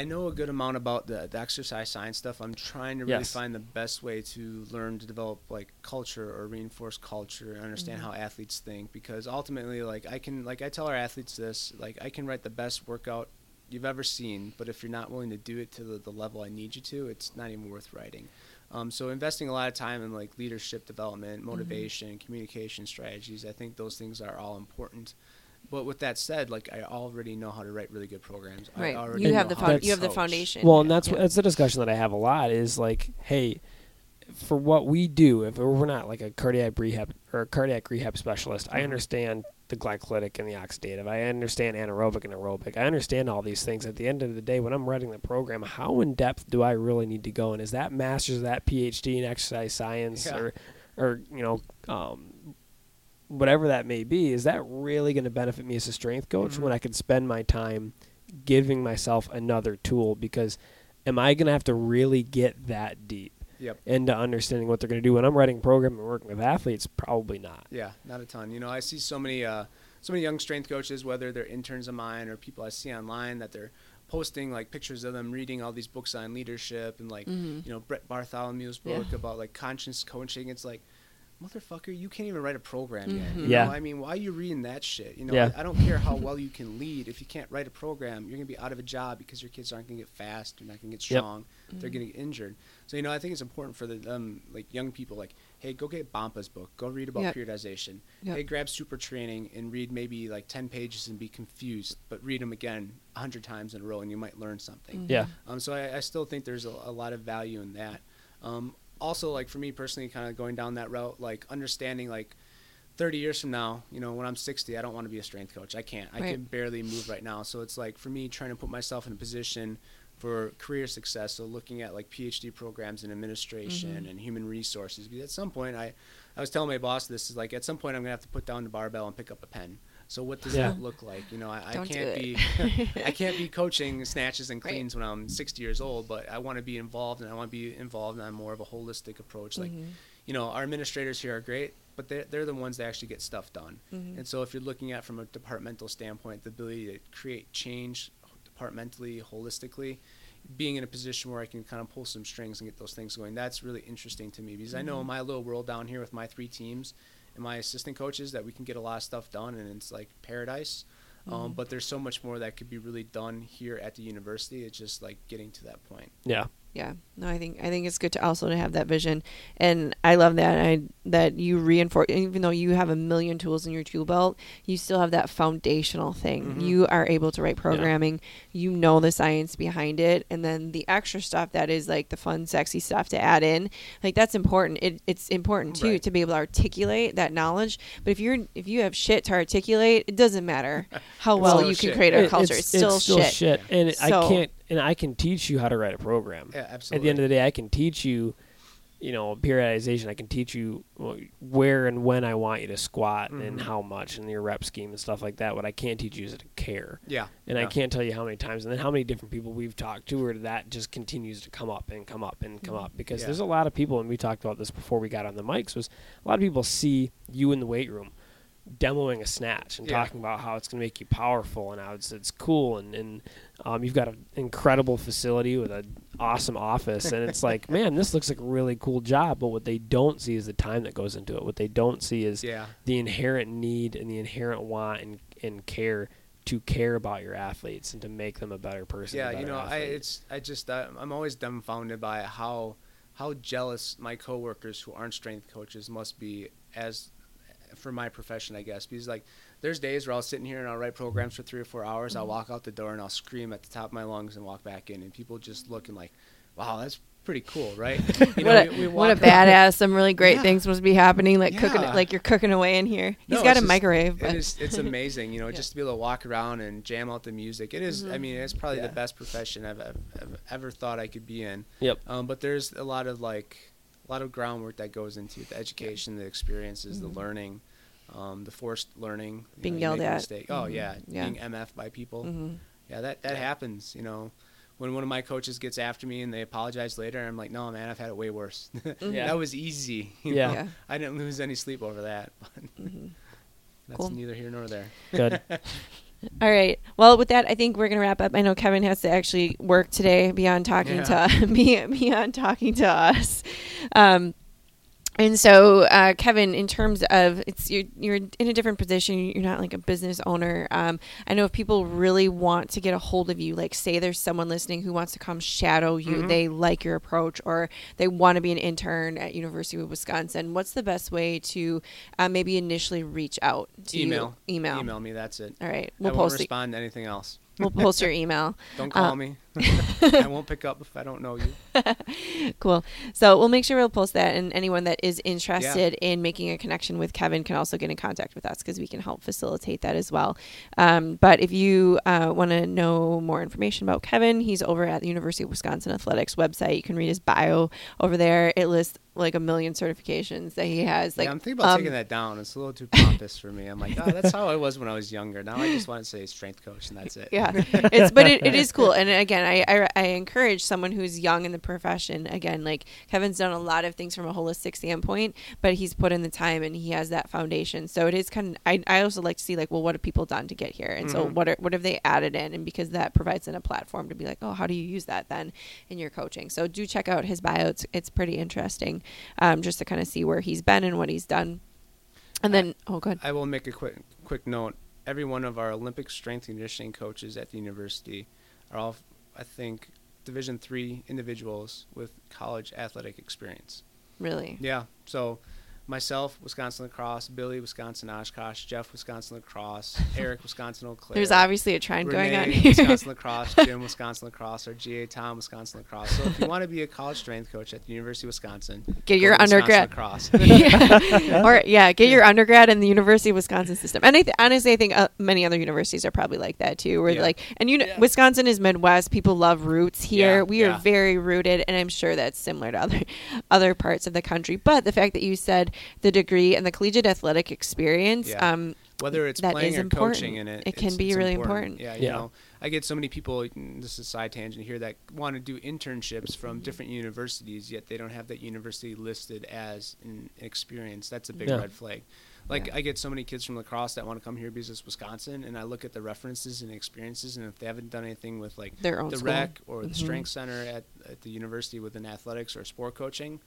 I know a good amount about the, the exercise science stuff. I'm trying to really Yes. find the best way to learn to develop like culture or reinforce culture and understand Mhm. how athletes think because ultimately like I can like I tell our athletes this, like I can write the best workout you've ever seen, but if you're not willing to do it to the, the level I need you to, it's not even worth writing. Um, so investing a lot of time in like leadership development, motivation, communication strategies, I think those things are all important. But with that said, like I already know how to write really good programs. I Right. already You have the how found- to you have the foundation. Well, and that's Yeah. that's the discussion that I have a lot is like, hey, for what we do, if we're not like a cardiac rehab or a cardiac rehab specialist, I Mhm. understand the glycolytic and the oxidative. I understand anaerobic and aerobic. I understand all these things. At the end of the day, when I'm writing the program, how in depth do I really need to go? And is that master's, is that PhD in exercise science, Yeah. or, or you know, um, whatever that may be, is that really going to benefit me as a strength coach Mhm. when I could spend my time giving myself another tool? Because am I going to have to really get that deep Yep. into understanding what they're going to do when I'm writing a program and working with athletes? Probably not. Yeah, not a ton. You know, I see so many, uh, so many young strength coaches, whether they're interns of mine or people I see online, that they're posting like pictures of them reading all these books on leadership and like, Mhm. you know, Brett Bartholomew's Yeah. book about like conscious coaching. It's like, motherfucker, you can't even write a program yet. Mhm. You Yeah. Know? I mean, why are you reading that shit? You know, Yeah. I, I don't care how well you can lead. If you can't write a program, you're gonna be out of a job because your kids aren't gonna get fast. They're not gonna get Yep. strong. They're gonna get injured. So you know, I think it's important for the um like young people, like, hey, go get Bompa's book. Go read about Yep. periodization. Yep. Hey, grab Super Training and read maybe like ten pages and be confused, but read them again a hundred times in a row, and you might learn something. Yeah. Um, so I, I still think there's a, a lot of value in that. Um, also, like for me personally, kind of going down that route, like understanding like 30 years from now, you know, when I'm 60, I don't want to be a strength coach. I can't. I Right. can barely move right now. So it's like for me trying to put myself in a position for career success. So looking at like PhD programs in administration Mhm. and human resources. Because at some point, I, I was telling my boss this is like at some point I'm gonna have to put down the barbell and pick up a pen. So what does Yeah. that look like? You know, I, I can't be I can't be coaching snatches and Right. cleans when I'm 60 years old, but I want to be involved and I want to be involved on more of a holistic approach. Like, Mhm. you know, our administrators here are great, but they're, they're the ones that actually get stuff done. Mhm. And so if you're looking at from a departmental standpoint, the ability to create change departmentally, holistically, being in a position where I can kind of pull some strings and get those things going, that's really interesting to me because I know in my little world down here with my three teams and my assistant coaches that we can get a lot of stuff done and it's like paradise. Um, Mhm. but there's so much more that could be really done here at the university. It's just like getting to that point. Yeah. Yeah. No, I think I think it's good to also to have that vision, and I love that I that you reinforce. Even though you have a million tools in your tool belt, you still have that foundational thing. Mhm. You are able to write programming. You know the science behind it, and then the extra stuff that is like the fun, sexy stuff to add in. Like that's important. It, it's important too Right. to be able to articulate that knowledge. But if you're if you have shit to articulate, it doesn't matter how well still you can create a It- culture. It's, still, shit. And it, I can't and I can teach you how to write a program. Yeah, At the end of the day, I can teach you, you know, periodization. I can teach you where and when I want you to squat and Mhm. how much and your rep scheme and stuff like that. What I can't teach you is to care. yeah. And I can't tell you how many times and then how many different people we've talked to where that just continues to come up and come up and come up because Yeah. there's a lot of people and we talked about this before we got on the mics was a lot of people see you in the weight room demoing a snatch and Yeah. talking about how it's going to make you powerful and how it's it's cool and and um, you've got an incredible facility with an awesome office and it's like man this looks like a really cool job but what they don't see is the time that goes into it what they don't see is Yeah. the inherent need and the inherent want and, and care to care about your athletes and to make them a better person. Yeah, you better know, I it's I just I, I'm always dumbfounded by how how jealous my coworkers who aren't strength coaches must be as for my profession, I guess, because like there's days where I'll sit in here and I'll write programs for three or four hours. I'll walk out the door and I'll scream at the top of my lungs and walk back in, and people just looking like, "Wow, that's pretty cool, right?" You what a, we- we what a badass! Some really great Yeah. things must be happening, like cooking, like you're cooking away in here. He's No, got a just- microwave, but It is. It's amazing, you know, Yeah. just to be able to walk around and jam out the music. It is- I Mhm. mean, it's probably Yeah. the best profession I've, I've, I've ever thought I could be in. Yep. Um, but there's a lot of like, a lot of groundwork that goes into the education, the experiences, Mhm. the learning, um, the forced learning. Being know, yelled make a at. mistake. Oh yeah, Yeah. being MF by people. Mhm. Yeah, that that happens. You know, when one of my coaches gets after me and they apologize later, I'm like, no man, I've had it way worse. Yeah. that was easy. you Yeah. know? yeah. I didn't lose any sleep over that. But Mhm. that's Cool. neither here nor there. Good. All right. Well, with that, I think we're gonna wrap up. I know Kevin has to actually work today beyond talking Yeah. to be- beyond talking to us. Um, and so, uh, Kevin, in terms of it's you're you're in a different position. You're not like a business owner. Um, I know if people really want to get a hold of you, like say there's someone listening who wants to come shadow you, Mhm. they like your approach, or they want to be an intern at University of Wisconsin. What's the best way to uh, maybe initially reach out to you? Email. Email. Email me. That's it. All right. We'll won't post it. respond to anything else. We'll post your email. Don't call me. I won't pick up if I don't know you. Cool. So we'll make sure we'll post that, and anyone that is interested in making a connection with Kevin can also get in contact with us because we can help facilitate that as well. Um, but if you uh, want to know more information about Kevin, he's over at the University of Wisconsin Athletics website. You can read his bio over there. It lists like a million certifications that he has. Like yeah, I'm thinking about um, taking that down. It's a little too pompous for me. I'm like, oh, that's how I was when I was younger. Now I just want to say strength coach, and that's it. yeah it's but it, it is cool and again I, I i encourage someone who's young in the profession again like kevin's done a lot of things from a holistic standpoint but he's put in the time and he has that foundation so it is kind of i, I also like to see like well what have people done to get here and so Mhm. what are what have they added in and because that provides them a platform to be like oh how do you use that then in your coaching so do check out his bio it's, it's pretty interesting um, just to kind of see where he's been and what he's done. And then, oh, good. I will make a quick quick note. Every one of our Olympic strength and conditioning coaches at the university are all, I think, Division three individuals with college athletic experience. Really? Yeah. So myself, Wisconsin La Crosse, Billy, Wisconsin Oshkosh, Jeff, Wisconsin La Crosse, Eric, Wisconsin Eau Claire. There's obviously a trend Renee, going on here. Wisconsin La Crosse, Jim, Wisconsin La Crosse, or GA Tom, Wisconsin La Crosse. So if you want to be a college strength coach at the University of Wisconsin, Get go your to Wisconsin undergrad. La Crosse. yeah. or yeah, get your undergrad in the University of Wisconsin system. And I th- honestly, I think uh, many other universities are probably like that too. Where Yeah. like, and you know, Yeah. Wisconsin is Midwest. People love roots here. Yeah, we are yeah. very rooted, and I'm sure that's similar to other other parts of the country. But the fact that you said the degree and the collegiate athletic experience, Yeah. um, whether it's That playing is or important. coaching in it, It can be really important. Yeah, you Yeah. know, I get so many people. This is a side tangent here that want to do internships from Mm-hmm. different universities, yet they don't have that university listed as an experience. That's a big Yeah. red flag. Like Yeah. I get so many kids from La Crosse that want to come here because it's Wisconsin, and I look at the references and experiences, and if they haven't done anything with like their own the school. rec or the Mhm. strength center at, at the university within athletics or sport coaching,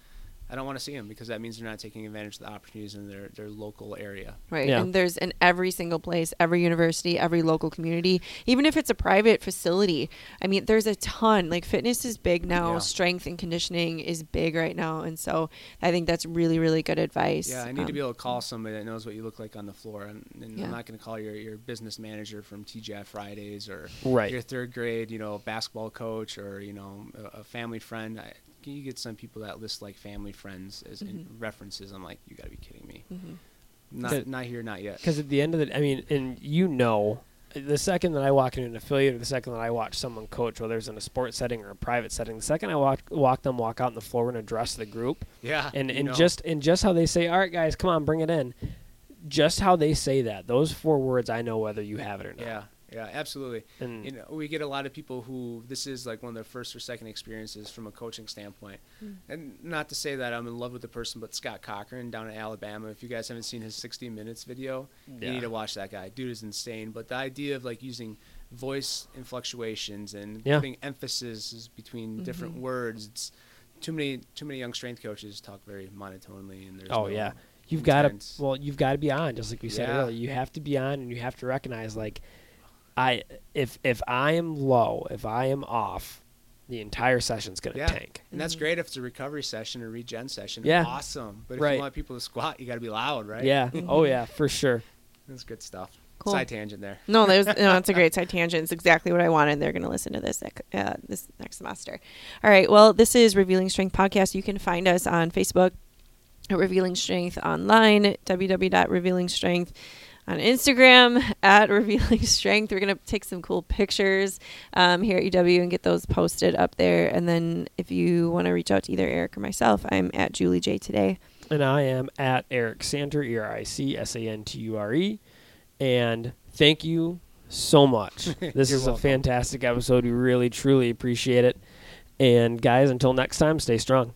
I don't want to see them because that means they're not taking advantage of the opportunities in their, their local area. Right. Yeah. And there's in every single place, every university, every local community, even if it's a private facility. I mean, there's a ton. Like fitness is big now, Yeah. strength and conditioning is big right now. And so I think that's really, really good advice. Yeah, I need to Um, be able to call somebody that knows what you look like on the floor, and, and Yeah. I'm not going to call your, your business manager from TGI Fridays or Right. your third grade, you know, basketball coach or you know a, a family friend. I, you get some people that list like family friends as in Mhm. references. I'm like, you got to be kidding me. mhm. Not not here, not yet. Because at the end of the, I mean, and you know, the second that I walk into an affiliate, or the second that I watch someone coach, whether it's in a sports setting or a private setting, the second I walk walk them walk out on the floor and address the group, Yeah, and and know. just and just how they say, "All right, guys, come on, bring it in," just how they say that, those four words, I know whether you have it or not. yeah, yeah, absolutely. And you know, we get a lot of people who this is like one of their first or second experiences from a coaching standpoint. Mm. And not to say that I'm in love with the person, but Scott Cochran down in Alabama, if you guys haven't seen his 60 Minutes video, Yeah. you need to watch that guy. Dude is insane. But the idea of like using voice influctuations and Yeah. putting emphasis between different Mhm. words, it's too many too many young strength coaches talk very monotonely and there's Oh no yeah, you've got to well, you've got to be on, just like we said Yeah. earlier. You have to be on, and you have to recognize like, I if if I am low, if I am off, the entire session's gonna Yeah. tank. And that's great if it's a recovery session or regen session. Yeah. Awesome. But if Right. you want people to squat, you got to be loud, right? Yeah. Oh yeah, for sure. That's good stuff. Cool. Side tangent there. No, there's no, that's a great side tangent. It's exactly what I wanted. They're going to listen to this uh, this next semester. All right. Well, this is Revealing Strength podcast. You can find us on Facebook at Revealing Strength online, www.revealingstrength on Instagram at Revealing Strength. We're going to take some cool pictures um, here at UW and get those posted up there. And then if you want to reach out to either Eric or myself, I'm at Julie J today. And I am at Eric Santure, E R I C S A N T U R E. And thank you so much. This You're is a fantastic episode. We really, truly appreciate it. And guys, until next time, stay strong.